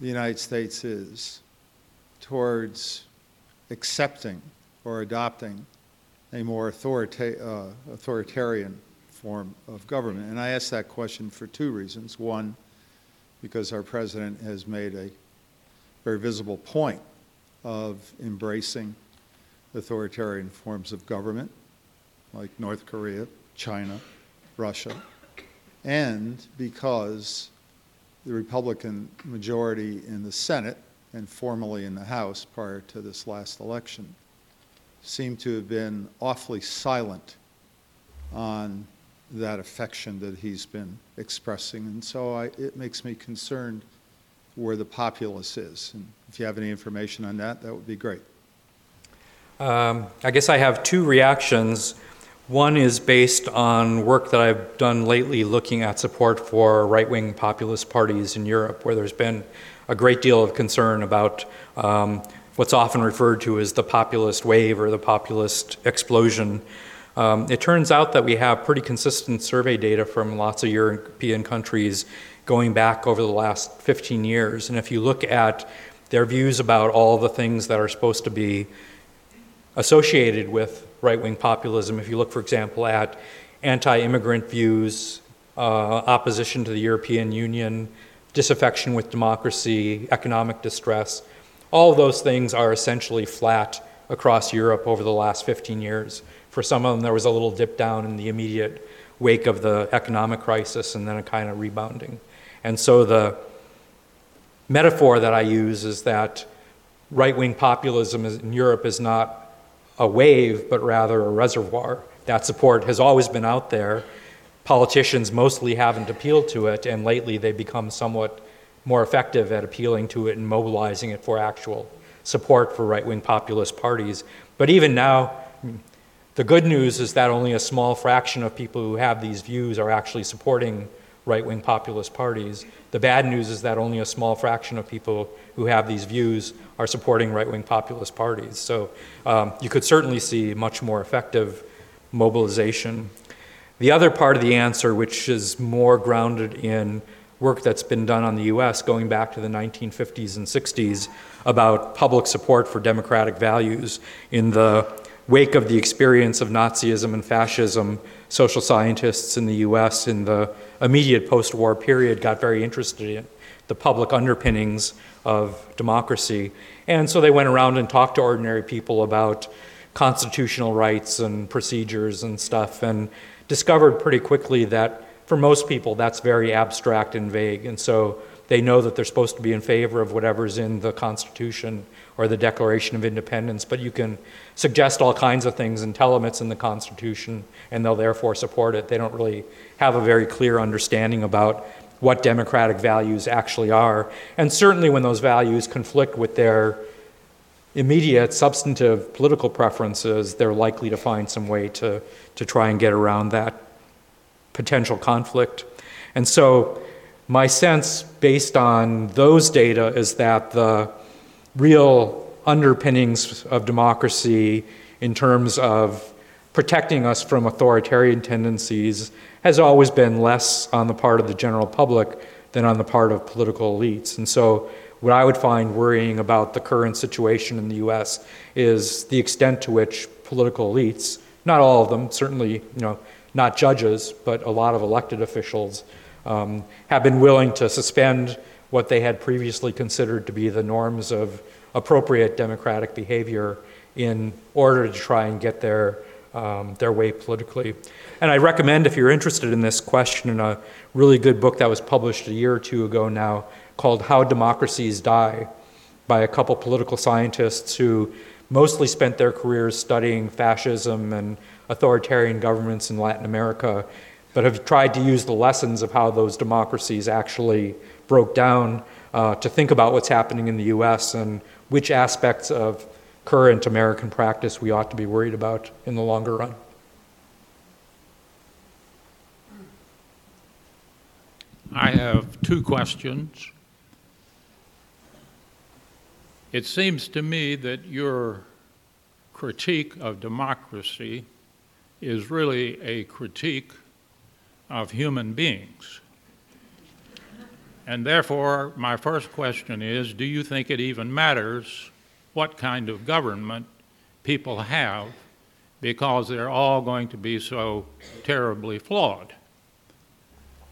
the United States is towards accepting or adopting a more authorita- uh, authoritarian form of government? And I ask that question for two reasons. One, because our president has made a very visible point of embracing authoritarian forms of government, like North Korea, China, Russia, and because the Republican majority in the Senate and formally in the House prior to this last election seemed to have been awfully silent on that affection that he's been expressing. And so I, it makes me concerned where the populace is. And if you have any information on that, that would be great. Um, I guess I have two reactions. One is based on work that I've done lately looking at support for right wing populist parties in Europe, where there's been a great deal of concern about um, what's often referred to as the populist wave or the populist explosion. Um, it turns out that we have pretty consistent survey data from lots of European countries going back over the last 15 years. And if you look at their views about all the things that are supposed to be associated with right wing populism. If you look, for example, at anti immigrant views, uh, opposition to the European Union, disaffection with democracy, economic distress, all those things are essentially flat across Europe over the last 15 years. For some of them, there was a little dip down in the immediate wake of the economic crisis and then a kind of rebounding. And so the metaphor that I use is that right wing populism in Europe is not a wave, but rather a reservoir. That support has always been out there. Politicians mostly haven't appealed to it, and lately they've become somewhat more effective at appealing to it and mobilizing it for actual support for right wing populist parties. But even now, the good news is that only a small fraction of people who have these views are actually supporting right wing populist parties. The bad news is that only a small fraction of people who have these views are supporting right wing populist parties. So um, you could certainly see much more effective mobilization. The other part of the answer, which is more grounded in work that's been done on the US going back to the 1950s and 60s about public support for democratic values in the wake of the experience of Nazism and fascism, social scientists in the US in the immediate post war period got very interested in the public underpinnings of democracy. And so they went around and talked to ordinary people about constitutional rights and procedures and stuff, and discovered pretty quickly that for most people that's very abstract and vague. And so they know that they're supposed to be in favor of whatever's in the Constitution or the Declaration of Independence, but you can suggest all kinds of things and tell them it's in the Constitution, and they'll therefore support it. They don't really have a very clear understanding about what democratic values actually are. And certainly when those values conflict with their immediate substantive political preferences, they're likely to find some way to, to try and get around that potential conflict. And so my sense, based on those data, is that the real underpinnings of democracy in terms of protecting us from authoritarian tendencies has always been less on the part of the general public than on the part of political elites. And so, what I would find worrying about the current situation in the US is the extent to which political elites, not all of them, certainly, you know, not judges, but a lot of elected officials, um, have been willing to suspend what they had previously considered to be the norms of appropriate democratic behavior in order to try and get their, um, their way politically. And I recommend, if you're interested in this question, in a really good book that was published a year or two ago now called How Democracies Die by a couple political scientists who mostly spent their careers studying fascism and authoritarian governments in Latin America but have tried to use the lessons of how those democracies actually broke down uh, to think about what's happening in the US and which aspects of current American practice we ought to be worried about in the longer run. I have two questions. It seems to me that your critique of democracy is really a critique of human beings. And therefore, my first question is do you think it even matters what kind of government people have because they're all going to be so terribly flawed?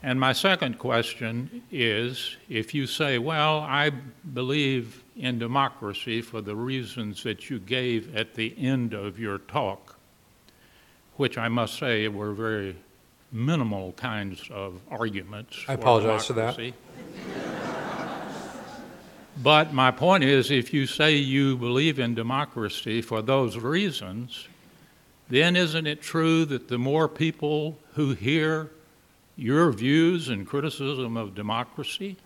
And my second question is if you say, well, I believe in democracy for the reasons that you gave at the end of your talk, which I must say were very minimal kinds of arguments. I apologize for that. But my point is if you say you believe in democracy for those reasons, then isn't it true that the more people who hear your views and criticism of democracy,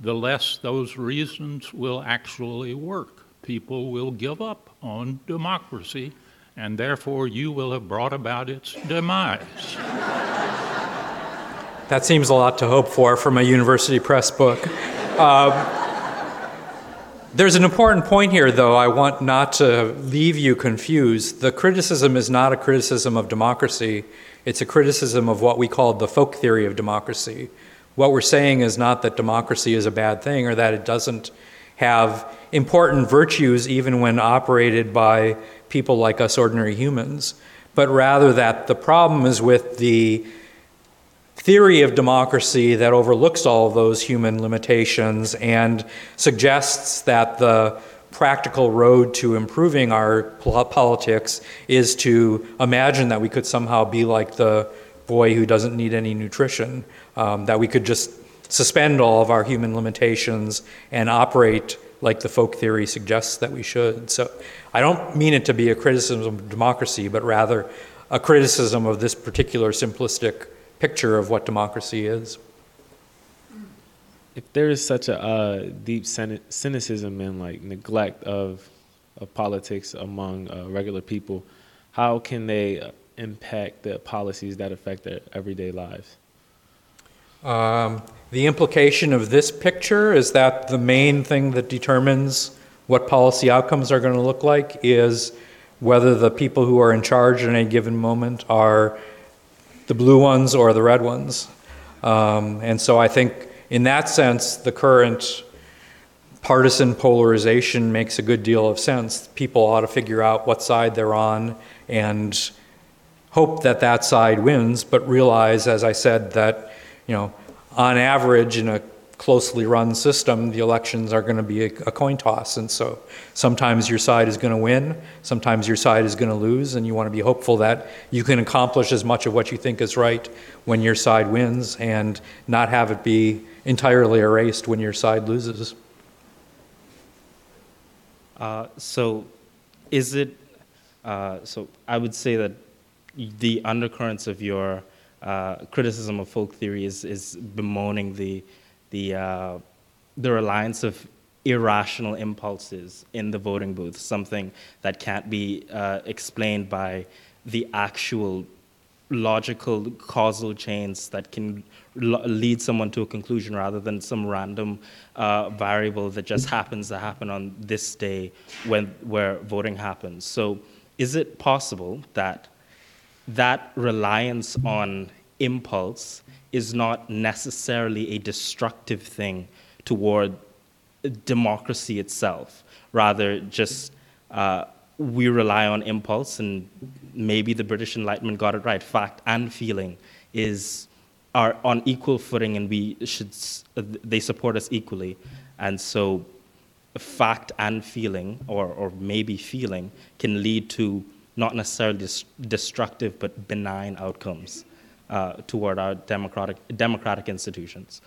the less those reasons will actually work? People will give up on democracy and therefore you will have brought about its demise. That seems a lot to hope for from a university press book. Uh, there's an important point here, though, I want not to leave you confused. The criticism is not a criticism of democracy, it's a criticism of what we call the folk theory of democracy. What we're saying is not that democracy is a bad thing or that it doesn't have important virtues even when operated by people like us ordinary humans, but rather that the problem is with the theory of democracy that overlooks all of those human limitations and suggests that the practical road to improving our politics is to imagine that we could somehow be like the boy who doesn't need any nutrition, um, that we could just suspend all of our human limitations and operate like the folk theory suggests that we should. So I don't mean it to be a criticism of democracy, but rather a criticism of this particular simplistic picture of what democracy is. If there is such a uh, deep cynicism and like neglect of, of politics among uh, regular people, how can they uh, impact the policies that affect their everyday lives? Um, the implication of this picture is that the main thing that determines what policy outcomes are going to look like is whether the people who are in charge at any given moment are the blue ones or the red ones. Um, and so I think, in that sense, the current partisan polarization makes a good deal of sense. People ought to figure out what side they're on and hope that that side wins, but realize, as I said, that, you know, on average in a closely run system, the elections are going to be a, a coin toss. And so sometimes your side is going to win, sometimes your side is going to lose, and you want to be hopeful that you can accomplish as much of what you think is right when your side wins and not have it be entirely erased when your side loses. Uh, so, is it? Uh, so, I would say that the undercurrents of your uh, criticism of folk theory is, is bemoaning the the uh, the reliance of irrational impulses in the voting booth, something that can't be uh, explained by the actual logical causal chains that can lead someone to a conclusion rather than some random uh, variable that just happens to happen on this day when where voting happens. So, is it possible that that reliance on impulse is not necessarily a destructive thing toward democracy itself? Rather, just uh, we rely on impulse, and maybe the British Enlightenment got it right. Fact and feeling is are on equal footing and we should they support us equally and so fact and feeling or, or maybe feeling can lead to not necessarily destructive but benign outcomes uh, toward our democratic democratic institutions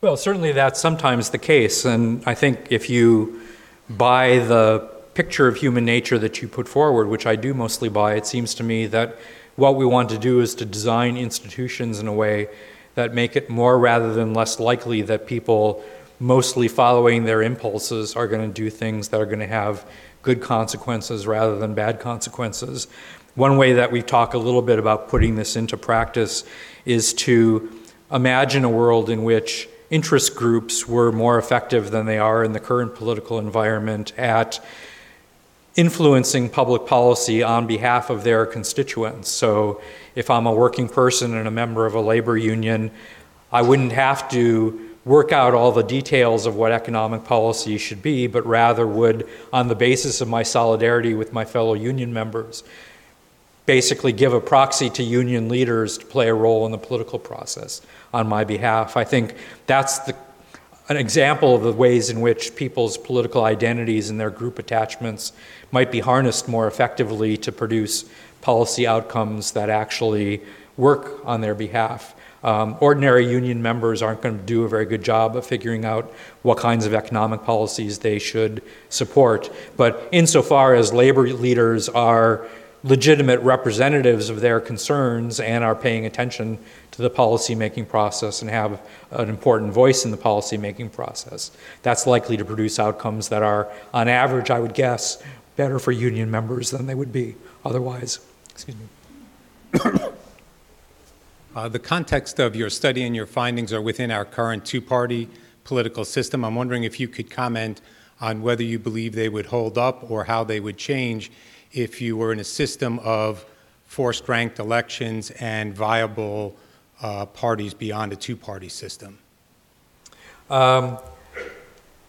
well certainly that's sometimes the case and i think if you buy the picture of human nature that you put forward which i do mostly buy it seems to me that what we want to do is to design institutions in a way that make it more rather than less likely that people mostly following their impulses are going to do things that are going to have good consequences rather than bad consequences. One way that we talk a little bit about putting this into practice is to imagine a world in which interest groups were more effective than they are in the current political environment at influencing public policy on behalf of their constituents. So if I'm a working person and a member of a labor union, I wouldn't have to work out all the details of what economic policy should be, but rather would, on the basis of my solidarity with my fellow union members, basically give a proxy to union leaders to play a role in the political process on my behalf. I think that's the, an example of the ways in which people's political identities and their group attachments might be harnessed more effectively to produce policy outcomes that actually work on their behalf. Um, ordinary union members aren't going to do a very good job of figuring out what kinds of economic policies they should support. But insofar as labor leaders are legitimate representatives of their concerns and are paying attention to the policymaking process and have an important voice in the policymaking process, that's likely to produce outcomes that are, on average, I would guess, better for union members than they would be otherwise. Excuse me. uh, the context of your study and your findings are within our current two party political system. I'm wondering if you could comment on whether you believe they would hold up or how they would change if you were in a system of forced ranked elections and viable uh, parties beyond a two party system. Um,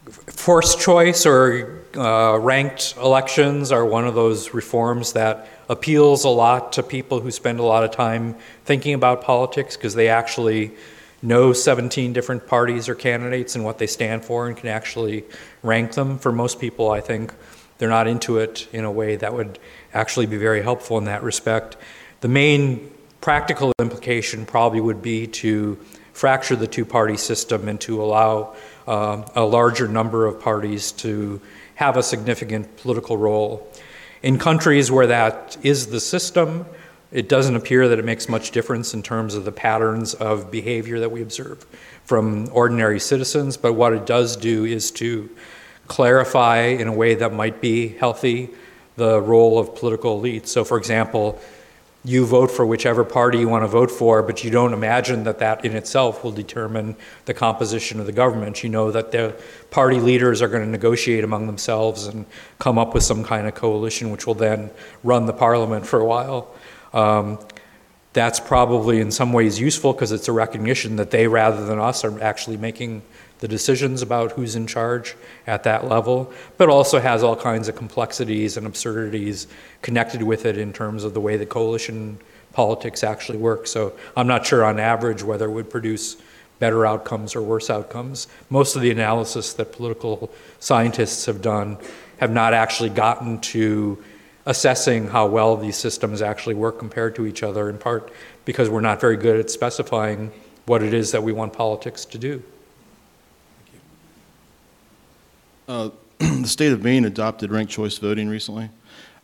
forced choice or uh, ranked elections are one of those reforms that appeals a lot to people who spend a lot of time thinking about politics because they actually know 17 different parties or candidates and what they stand for and can actually rank them. For most people, I think they're not into it in a way that would actually be very helpful in that respect. The main practical implication probably would be to fracture the two party system and to allow uh, a larger number of parties to have a significant political role. In countries where that is the system, it doesn't appear that it makes much difference in terms of the patterns of behavior that we observe from ordinary citizens, but what it does do is to clarify in a way that might be healthy the role of political elites. So, for example, you vote for whichever party you want to vote for, but you don't imagine that that in itself will determine the composition of the government. You know that the party leaders are going to negotiate among themselves and come up with some kind of coalition which will then run the parliament for a while. Um, that's probably in some ways useful because it's a recognition that they, rather than us, are actually making the decisions about who's in charge at that level, but also has all kinds of complexities and absurdities connected with it in terms of the way the coalition politics actually work. So I'm not sure on average whether it would produce better outcomes or worse outcomes. Most of the analysis that political scientists have done have not actually gotten to assessing how well these systems actually work compared to each other, in part because we're not very good at specifying what it is that we want politics to do. Uh, the state of Maine adopted ranked choice voting recently.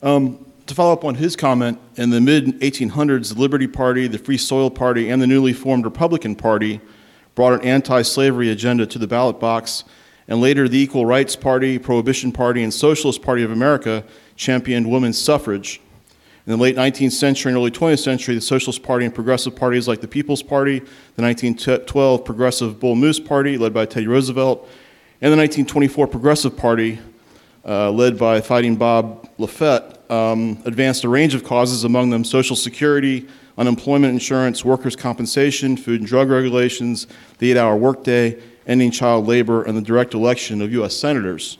Um, to follow up on his comment, in the mid 1800s, the Liberty Party, the Free Soil Party, and the newly formed Republican Party brought an anti slavery agenda to the ballot box, and later the Equal Rights Party, Prohibition Party, and Socialist Party of America championed women's suffrage. In the late 19th century and early 20th century, the Socialist Party and progressive parties like the People's Party, the 1912 Progressive Bull Moose Party, led by Teddy Roosevelt, and the 1924 Progressive Party, uh, led by Fighting Bob La Follette, um, advanced a range of causes, among them Social Security, unemployment insurance, workers' compensation, food and drug regulations, the eight hour workday, ending child labor, and the direct election of U.S. senators.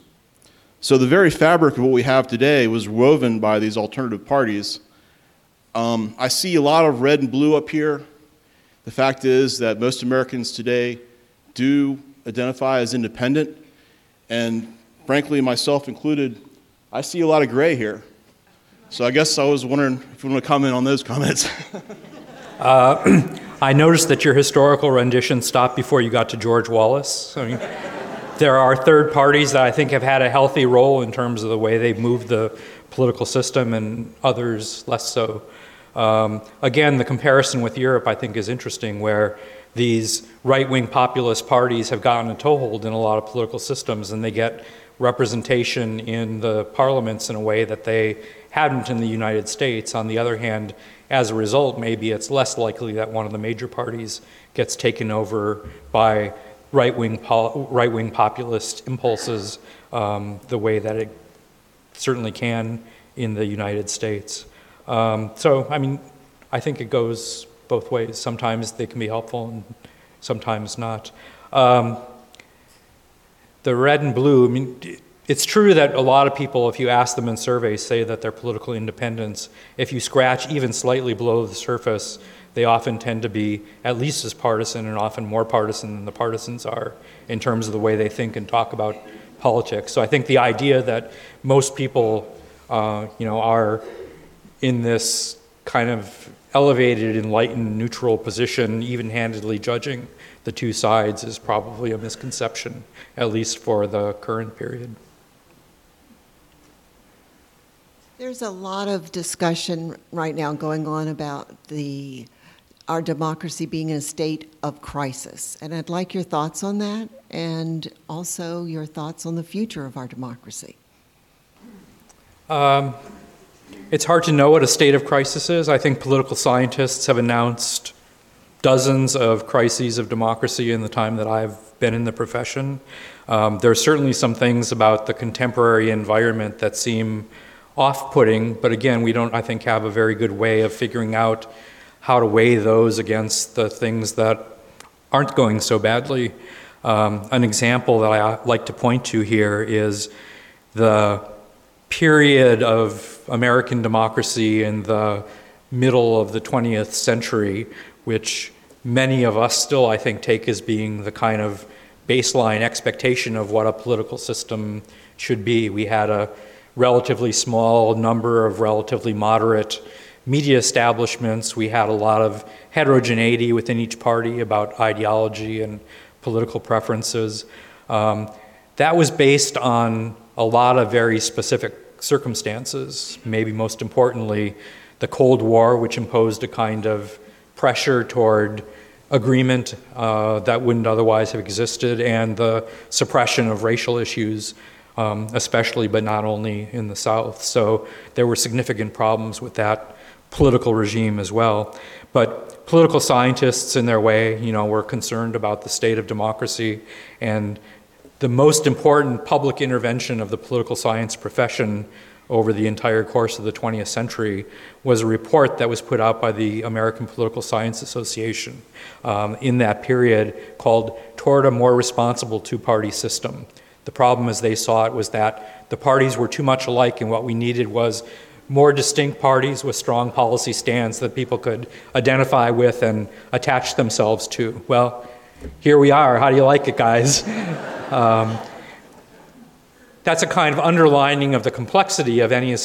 So the very fabric of what we have today was woven by these alternative parties. Um, I see a lot of red and blue up here. The fact is that most Americans today do identify as independent, and frankly, myself included, I see a lot of gray here. So I guess I was wondering if you want to comment on those comments. uh, I noticed that your historical rendition stopped before you got to George Wallace. I mean, there are third parties that I think have had a healthy role in terms of the way they've moved the political system, and others less so. Um, again, the comparison with Europe I think is interesting, where these right wing populist parties have gotten a toehold in a lot of political systems, and they get representation in the parliaments in a way that they hadn't in the United States. On the other hand, as a result, maybe it's less likely that one of the major parties gets taken over by right wing pol- right wing populist impulses um, the way that it certainly can in the United States. Um, so, I mean, I think it goes both ways. Sometimes they can be helpful, and sometimes not. Um, the red and blue. I mean, it's true that a lot of people, if you ask them in surveys, say that they're political independents. If you scratch even slightly below the surface, they often tend to be at least as partisan and often more partisan than the partisans are in terms of the way they think and talk about politics. So I think the idea that most people, uh, you know, are in this kind of elevated, enlightened, neutral position, even-handedly judging the two sides is probably a misconception, at least for the current period. There's a lot of discussion right now going on about the our democracy being in a state of crisis. And I'd like your thoughts on that and also your thoughts on the future of our democracy. Um, it's hard to know what a state of crisis is. I think political scientists have announced dozens of crises of democracy in the time that I've been in the profession. Um, there are certainly some things about the contemporary environment that seem off putting, but again, we don't, I think, have a very good way of figuring out how to weigh those against the things that aren't going so badly. Um, an example that I like to point to here is the period of American democracy in the middle of the 20th century, which many of us still, I think, take as being the kind of baseline expectation of what a political system should be. We had a relatively small number of relatively moderate media establishments. We had a lot of heterogeneity within each party about ideology and political preferences. Um, that was based on a lot of very specific circumstances, maybe most importantly, the Cold War, which imposed a kind of pressure toward agreement uh, that wouldn't otherwise have existed, and the suppression of racial issues um, especially, but not only in the South. So there were significant problems with that political regime as well. But political scientists, in their way, you know, were concerned about the state of democracy, and the most important public intervention of the political science profession over the entire course of the 20th century was a report that was put out by the American Political Science Association um, in that period called Toward a More Responsible Two Party System. The problem, as they saw it, was that the parties were too much alike, and what we needed was more distinct parties with strong policy stands that people could identify with and attach themselves to. Well, here we are. How do you like it, guys? um, that's a kind of underlining of the complexity of any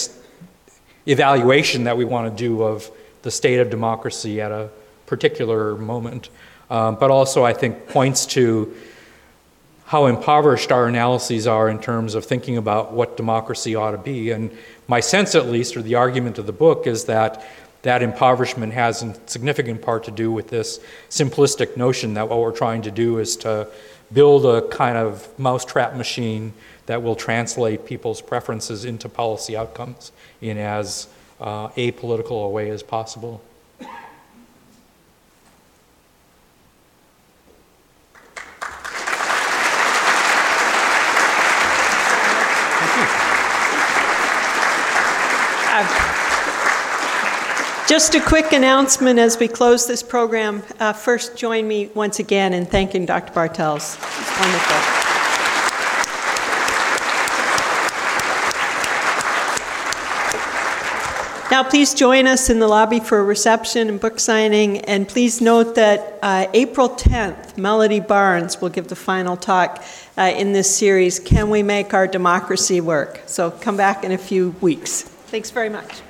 evaluation that we want to do of the state of democracy at a particular moment. Um, but also, I think, points to how impoverished our analyses are in terms of thinking about what democracy ought to be. And my sense, at least, or the argument of the book, is that that impoverishment has a significant part to do with this simplistic notion that what we're trying to do is to build a kind of mousetrap machine that will translate people's preferences into policy outcomes in as uh, apolitical a way as possible. Just a quick announcement as we close this program. Uh, first, join me once again in thanking Dr. Bartels. It's wonderful. Now, please join us in the lobby for a reception and book signing. And please note that uh, April 10th, Melody Barnes will give the final talk uh, in this series Can We Make Our Democracy Work? So come back in a few weeks. Thanks very much.